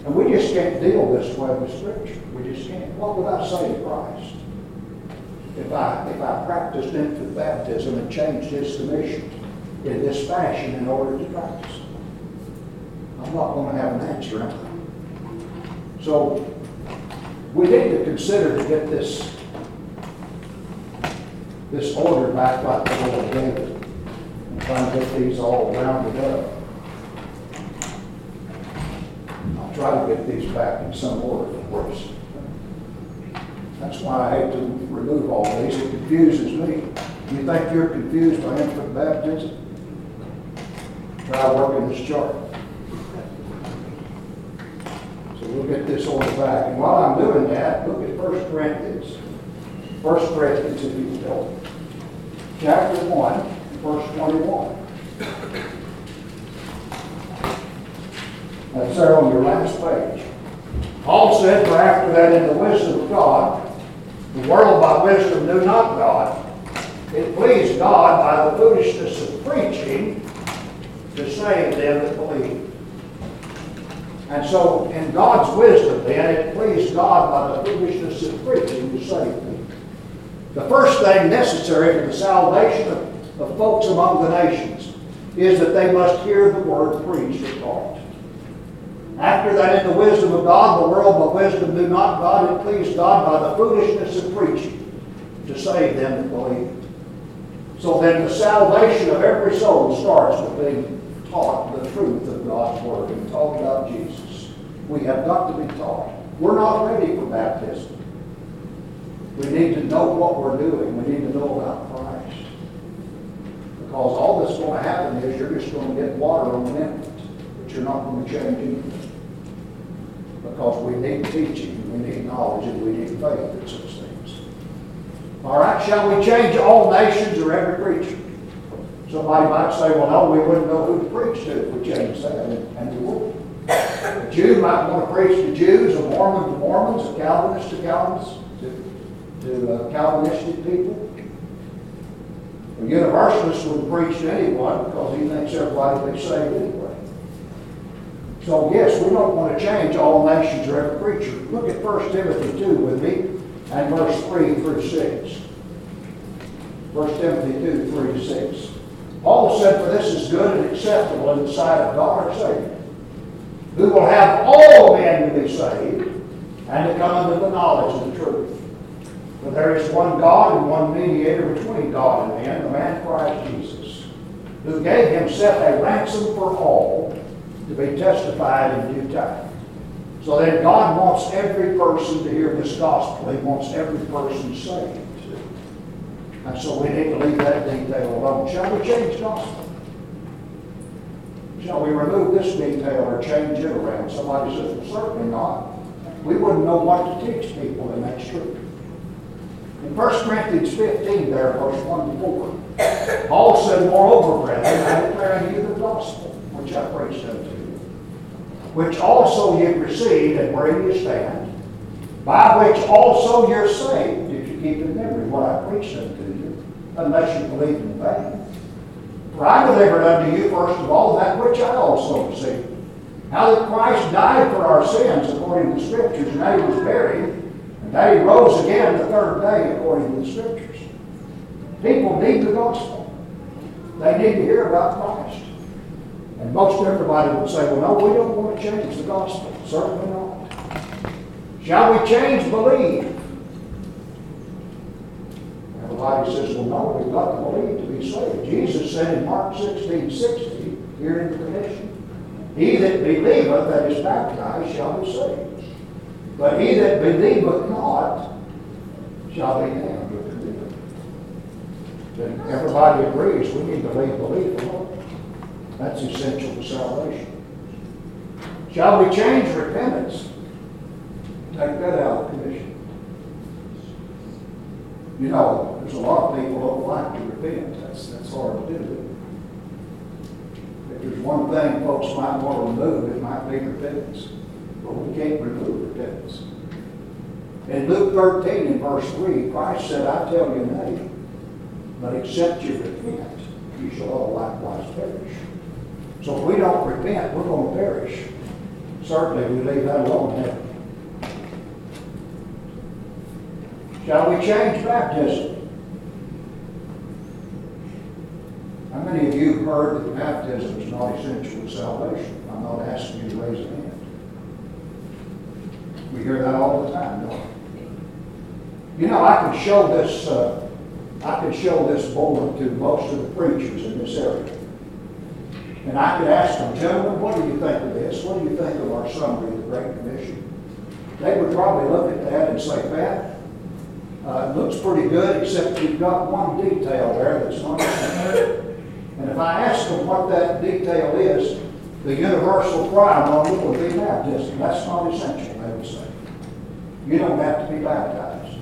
And we just can't deal this way with Scripture. We just can't. What would I say to Christ? If I, if I practiced infant baptism and changed his commission in this fashion in order to practice it. I'm not going to have an answer? So, we need to consider to get this, this order back like the Lord gave it. And try to get these all rounded up. I'll try to get these back in some order, of course. That's why I hate to remove all these. It confuses me. You think you're confused by infant baptism? Try working this chart. So we'll get this order back. And while I'm doing that, look at 1 Corinthians. 1 Corinthians, if you will. Chapter 1, verse 21. That's there on your last page. Paul said, For after that in the wisdom of God, the world by wisdom knew not God. It pleased God by the foolishness of preaching to save them that believe. And so, in God's wisdom, then, it pleased God by the foolishness of preaching to save them. The first thing necessary for the salvation of, of folks among the nations is that they must hear the word preached or taught. After that, in the wisdom of God, the world by wisdom knew not God, it pleased God by the foolishness of preaching to save them that believe. So then the salvation of every soul starts with being taught the truth of God's Word and taught about Jesus. We have got to be taught. We're not ready for baptism. We need to know what we're doing. We need to know about Christ. Because all that's going to happen is you're just going to get water on an infant, but you're not going to change anything. Because we need teaching. we need knowledge and we need faith in such things. All right, shall we change all nations or every preacher? Somebody might say, well, no, we wouldn't know who to preach to if we changed that, and, and we would. A Jew might want to preach to Jews, a Mormon to Mormons, a Calvinist to Calvinists, to, to uh, Calvinistic people. A Universalist wouldn't preach to anyone because he thinks everybody will be saved anyway. So yes, we don't want to change all nations or every preacher. Look at 1 Timothy 2 with me and verse 3 through 6. 1 Timothy 2, 3 to 6. Paul said, For this is good and acceptable in the sight of God our Savior, who will have all men to be saved and to come unto the knowledge of the truth. For there is one God and one mediator between God and men, the man Christ Jesus, who gave himself a ransom for all to be testified in due time. So then God wants every person to hear this gospel. He wants every person saved. And so we need to leave that detail alone. Shall we change gospel? Shall we remove this detail or change it around? Somebody says, well, certainly not. We wouldn't know what to teach people, and that's true. In 1 Corinthians 15, there, verse 1 to 4, Paul said, Moreover, brethren, I declare unto you the gospel, which I preached unto you, which also ye received, and where ye stand, by which also you're saved, if you keep in memory what I preached unto you, unless you believe in vain. For I delivered unto you first of all that which I also received. How that Christ died for our sins according to the Scriptures, and that he was buried, and that he rose again the third day according to the Scriptures. People need the gospel. They need to hear about Christ. And most everybody would say, well, no, we don't want to change the gospel. Certainly not. Shall we change believe? Bible says, well, no, we've got to believe to be saved. Jesus said in Mark 16, 60, here in the commission, He that believeth that is baptized shall be saved. But he that believeth not shall be damned or condemned. Then everybody agrees we need to leave belief alone. That's essential to salvation. Shall we change repentance? Take that out of the commission. You know, there's a lot of people don't like to repent. That's, that's hard to do. If there's one thing folks might want to remove, it might be repentance. But we can't remove repentance. In Luke 13 in verse 3, Christ said, I tell you nay, but except you repent, you shall all likewise perish. So if we don't repent, we're going to perish. Certainly, we leave that alone, have Shall we change baptism? How many of you heard that baptism is not essential to salvation? I'm not asking you to raise a hand. We hear that all the time, don't we? You know, I can show this, uh, I can show this board to most of the preachers in this area. And I could ask them, gentlemen, what do you think of this? What do you think of our summary of the Great Commission? They would probably look at that and say, Pat, uh, it looks pretty good, except you've got one detail there that's not. And if I ask them what that detail is, the universal cry on would be baptism. That's not essential, they would say. You don't have to be baptized.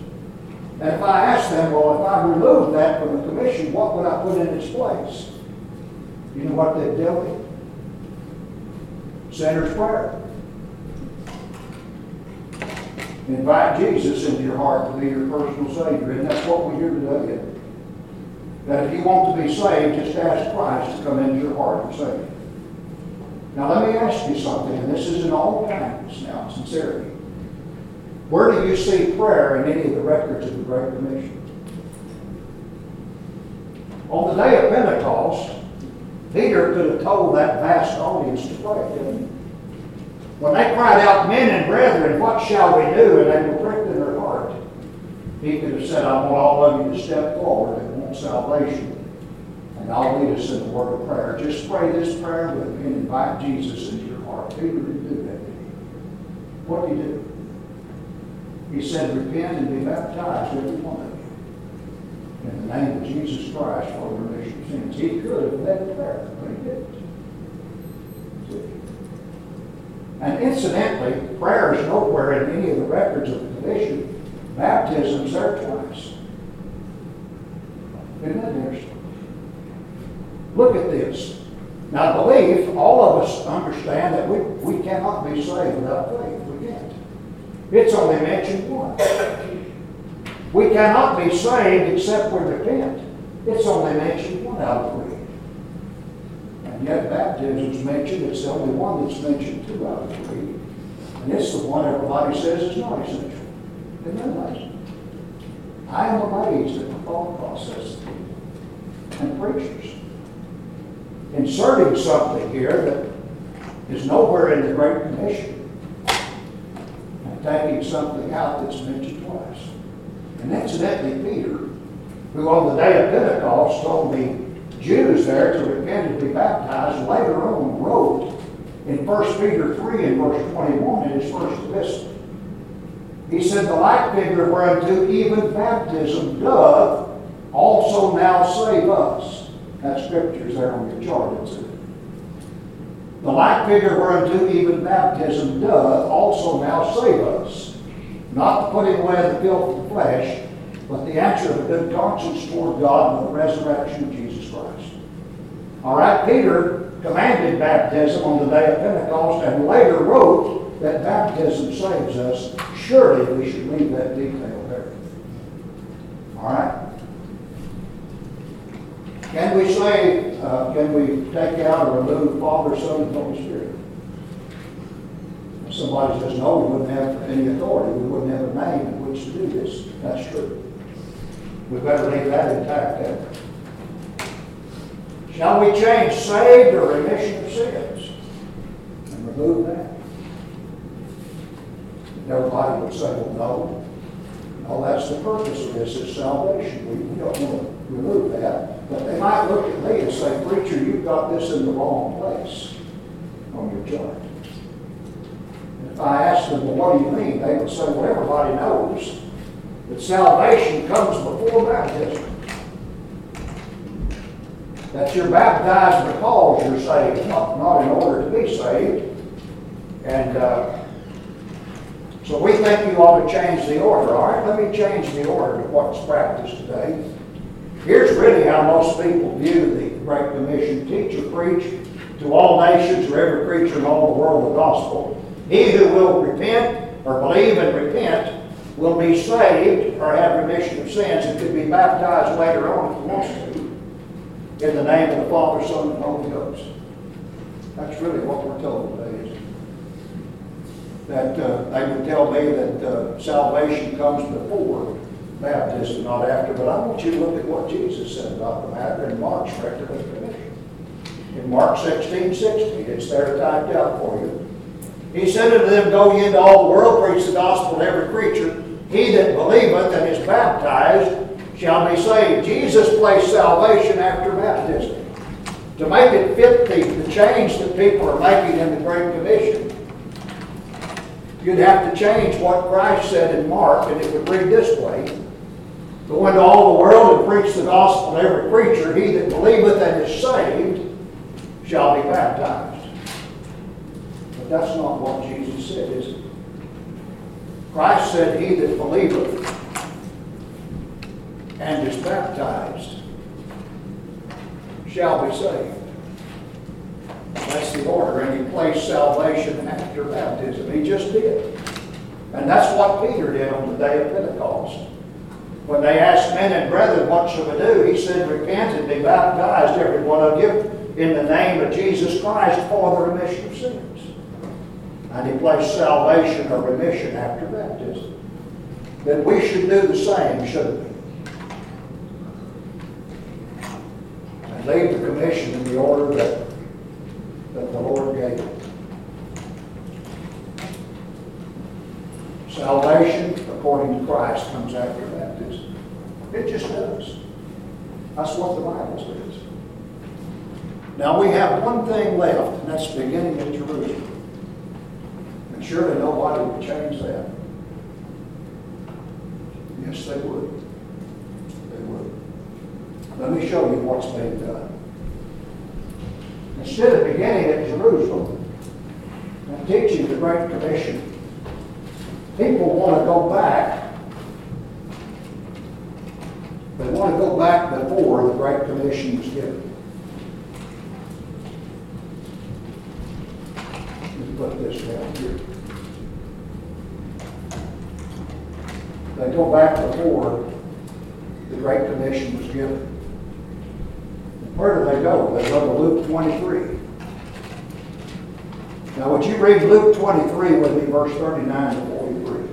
And if I ask them, well, if I remove that from the commission, what would I put in its place? You know what they'd tell me? Sinner's prayer. Invite Jesus into your heart to be your personal Savior. And that's what we hear today. That if you want to be saved, just ask Christ to come into your heart and save you. Now let me ask you something, and this is in all kindness now, sincerity. Where do you see prayer in any of the records of the Great Commission? On the day of Pentecost, Peter could have told that vast audience to pray? When they cried out, Men and brethren, what shall we do? And they were pricked in their heart. He could have said, I want all of you to step forward and want salvation. And I'll lead us in the word of prayer. Just pray this prayer with me and invite Jesus into your heart. Peter didn't do that? What did he do? He said, Repent and be baptized, every one of you. In the name of Jesus Christ for the remission of sins. He could have led prayer, but he didn't. And incidentally, prayer is nowhere in any of the records of the commission. Baptism's there twice. Isn't that interesting? Look at this. Now, belief, all of us understand that we, we cannot be saved without faith. We can't. It's only mentioned once. We cannot be saved except we repent. It's only mentioned one out of. And yet baptism is mentioned, it's the only one that's mentioned two out of three. And it's the one everybody says is not essential. That amazing? I am amazed at the thought process and preachers. Inserting something here that is nowhere in the Great Commission and taking something out that's mentioned twice. And incidentally, Peter, who on the day of Pentecost told the Jews there to repent and be baptized, later on wrote in 1 Peter 3 and verse 21 in his first epistle. He said, The like figure whereunto even baptism doth also now save us. That scripture's there on your chart, it's it. The like figure whereunto even baptism doth also now save us. Not putting away the filth of the flesh, but the answer of a good conscience toward God and the resurrection of Jesus Christ. All right, Peter commanded baptism on the day of Pentecost and later wrote that baptism saves us. Surely we should leave that detail there. All right? Can we say, uh, can we take out or remove Father, Son, and Holy Spirit? Somebody says, no, we wouldn't have any authority, we wouldn't have a name in which to do this. That's true. We better leave that intact then. Shall we change saved or remission of sins? And remove that? Everybody would say, well, no. No, that's the purpose of this, is salvation. We, don't want to remove that. But they might look at me and say, preacher, you've got this in the wrong place on your chart. And if I asked them, well, what do you mean? They would say, well, everybody knows that salvation comes before baptism. That you're baptized because you're saved, not, not in order to be saved. And uh, so we think you ought to change the order. All right, let me change the order to what's practiced today. Here's really how most people view the Great Commission. Teach or preach to all nations or every creature in all the world the gospel. He who will repent or believe and repent will be saved or have remission of sins and could be baptized later on if he wants to in the name of the Father, Son, and Holy Ghost. That's really what we're told today, it? That uh, they would tell me that uh, salvation comes before baptism, not after. But I want you to look at what Jesus said about the matter in Mark's record of commission. In Mark 16, 16, it's there typed out for you. He said unto them, Go ye into all the world, preach the gospel to every creature. He that believeth and is baptized shall be saved. Jesus placed salvation after baptism. To make it fit the, the change that people are making in the Great Commission, you'd have to change what Christ said in Mark, and it would read this way. Go into all the world and preach the gospel to every creature. He that believeth and is saved shall be baptized. But that's not what Jesus said, is it? Christ said, He that believeth and is baptized shall be saved. That's the order, and he placed salvation after baptism. He just did. And that's what Peter did on the day of Pentecost. When they asked men and brethren, what shall we do? He said, repent and be baptized, every one of you, in the name of Jesus Christ for the remission of sins. And he placed salvation or remission after baptism. Then we should do the same, shouldn't we? Leave the commission in the order that, that the Lord gave it. Salvation, according to Christ, comes after baptism. It just does. That's what the Bible says. Now we have one thing left, and that's the beginning at Jerusalem. And surely nobody would change that. Yes, they would. They would. Let me show you what's been done. Instead of beginning at Jerusalem, and teaching the Great Commission, people want to go back. They want to go back before the Great Commission was given. Put this down here. They go back before the Great Commission was given. Where do they go? They go to Luke 23. Now, would you read Luke 23 with me, verse 39 to 43?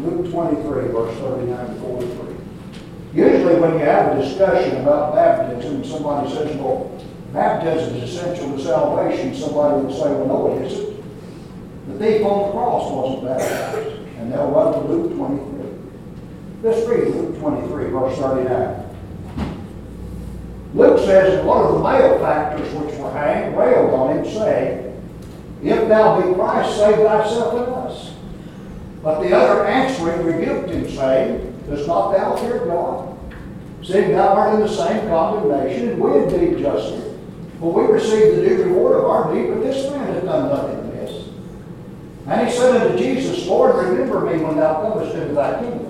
Luke 23, verse 39 to 43. Usually when you have a discussion about baptism, and somebody says, well, baptism is essential to salvation. Somebody would say, well, no, it isn't. The thief on the cross wasn't baptized. And they'll run to Luke 23. Let's read Luke 23, verse 39. Luke says, one of the malefactors which were hanged railed on him, saying, If thou be Christ, save thyself and us. But the other answering rebuked him, saying, Does not thou fear God? Seeing thou art in the same condemnation, and we indeed justly. For we receive the due reward of our deed, but this man hath done nothing amiss. And he said unto Jesus, Lord, remember me when thou comest into thy kingdom.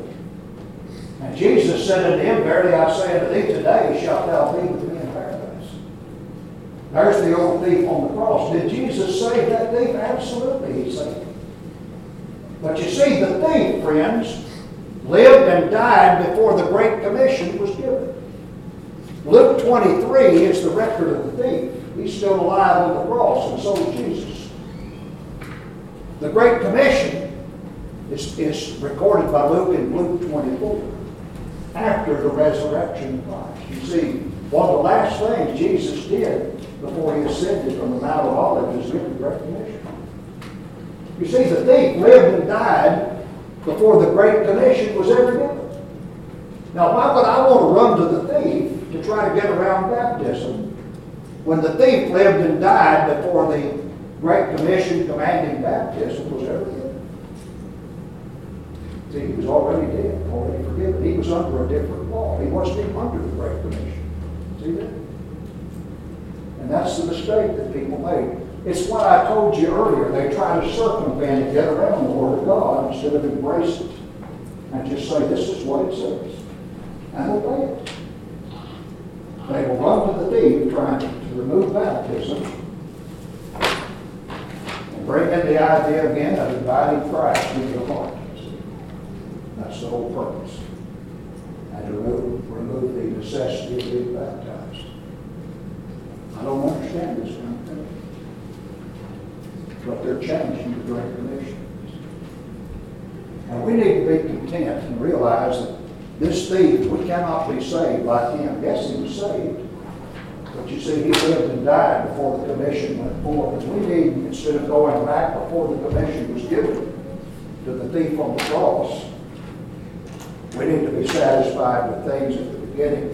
And Jesus said unto him, Verily I say unto thee, today shalt thou be with me in paradise. There's the old thief on the cross. Did Jesus save that thief? Absolutely, he saved him. But you see, the thief, friends, lived and died before the Great Commission was given. Luke 23 is the record of the thief. He's still alive on the cross, and so is Jesus. The Great Commission is, is recorded by Luke in Luke 24 after the resurrection of Christ. You see, one of the last things Jesus did before he ascended from the Mount of Olives is give the Great Commission. You see, the thief lived and died before the Great Commission was ever given. Now, why would I want to run to the thief to try to get around baptism when the thief lived and died before the Great Commission commanding baptism was ever given? See, he was already dead, already forgiven. He was under a different law. He wasn't even under the Great Commission. See that? And that's the mistake that people make. It's what I told you earlier. They try to circumvent and get around the Word of God instead of embrace it and just say, this is what it says. And obey it. They will run to the thief trying to remove baptism and bring in the idea again of inviting Christ into your heart. That's the whole purpose. And to remove, remove the necessity of being baptized. I don't understand this kind of thing. But they're changing the Great Commission. And we need to be content and realize that this thief, we cannot be saved like him. Yes, he was saved. But you see, he lived and died before the commission went forth. And we need, instead of going back before the commission was given to the thief on the cross, we need to be satisfied with things at the beginning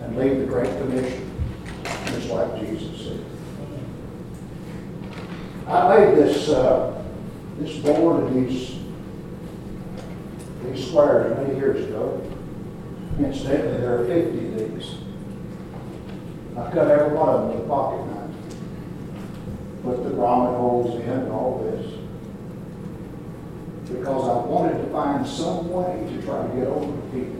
and leave the Great Commission, just like Jesus said. I made this uh, this board and these these squares many years ago. Incidentally, there are 50 of these. I cut every one of them with a pocket knife. Put the grommet holes in and all this because I wanted to find some way to try to get over to people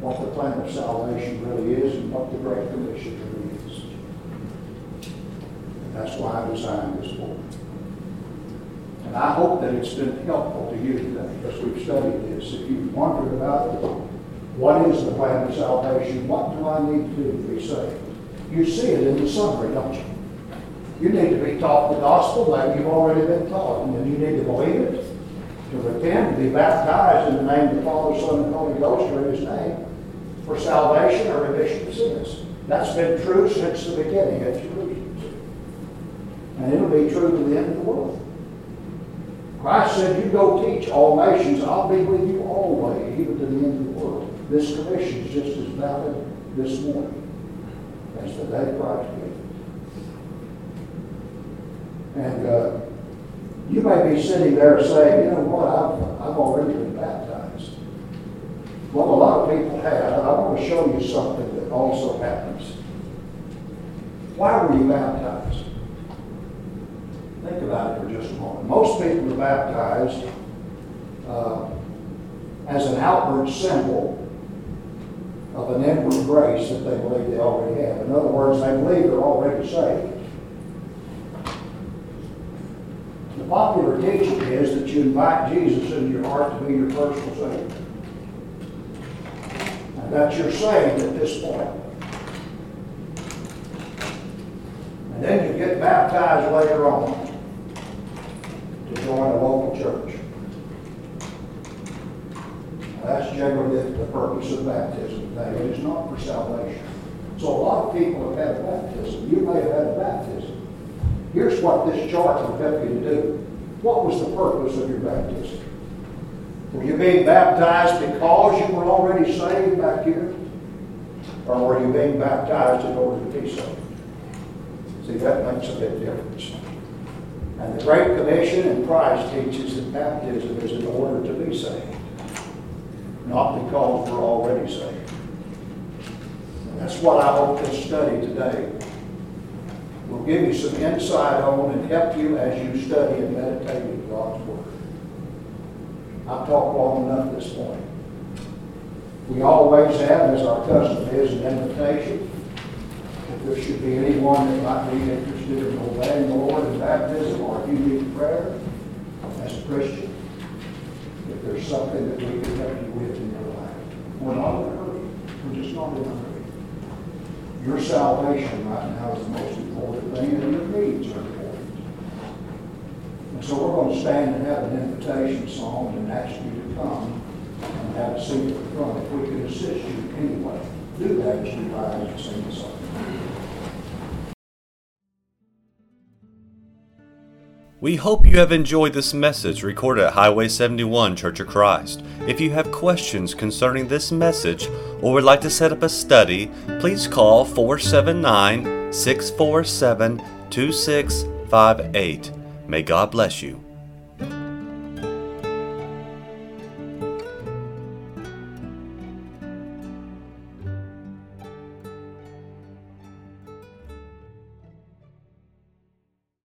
what the plan of salvation really is and what the Great Commission really is. And that's why I designed this book. And I hope that it's been helpful to you today as we've studied this. If you've wondered about what is the plan of salvation? What do I need to do to be saved? You see it in the summary, don't you? You need to be taught the gospel like you've already been taught, and then you need to believe it, to repent, to be baptized in the name of the Father, Son, and Holy Ghost, or in His name, for salvation or remission of sins. That's been true since the beginning at Jerusalem. And it'll be true to the end of the world. Christ said, You go teach all nations, I'll be with you always, even to the end of the world. This commission is just as valid this morning as the day Christ came. And uh, you may be sitting there saying, you know what, I've, I've already been baptized. Well, a lot of people have, and I want to show you something that also happens. Why were you baptized? Think about it for just a moment. Most people are baptized uh, as an outward symbol of an inward grace that they believe they already have. In other words, they believe they're already saved. The popular teaching is that you invite Jesus into your heart to be your personal Savior. And that you're saved at this point. And then you get baptized later on to join a local church. That's generally the purpose of baptism today. It is not for salvation. So a lot of people have had a baptism. You may have had a baptism. Here's what this chart will help you to do. What was the purpose of your baptism? Were you being baptized because you were already saved back here? Or were you being baptized in order to be saved? See, that makes a big difference. And the Great Commission in Christ teaches that baptism is in order to be saved not because we're already saved. And that's what I hope this study today will give you some insight on and help you as you study and meditate in God's Word. I've talked long enough this morning. We always have, as our custom is, an invitation. If there should be anyone that might be interested in obeying the Lord in baptism, or if you need prayer as a Christian, if there's something that we can help you with in your life. We're not. We're just not. Your salvation right now is the most important thing, and your needs are important. And so we're going to stand and have an invitation song and ask you to come and have a seat at the front. If we can assist you anyway, do that as you rise and sing the song. We hope you have enjoyed this message recorded at Highway 71 Church of Christ. If you have questions concerning this message or would like to set up a study, please call 479 647 2658. May God bless you.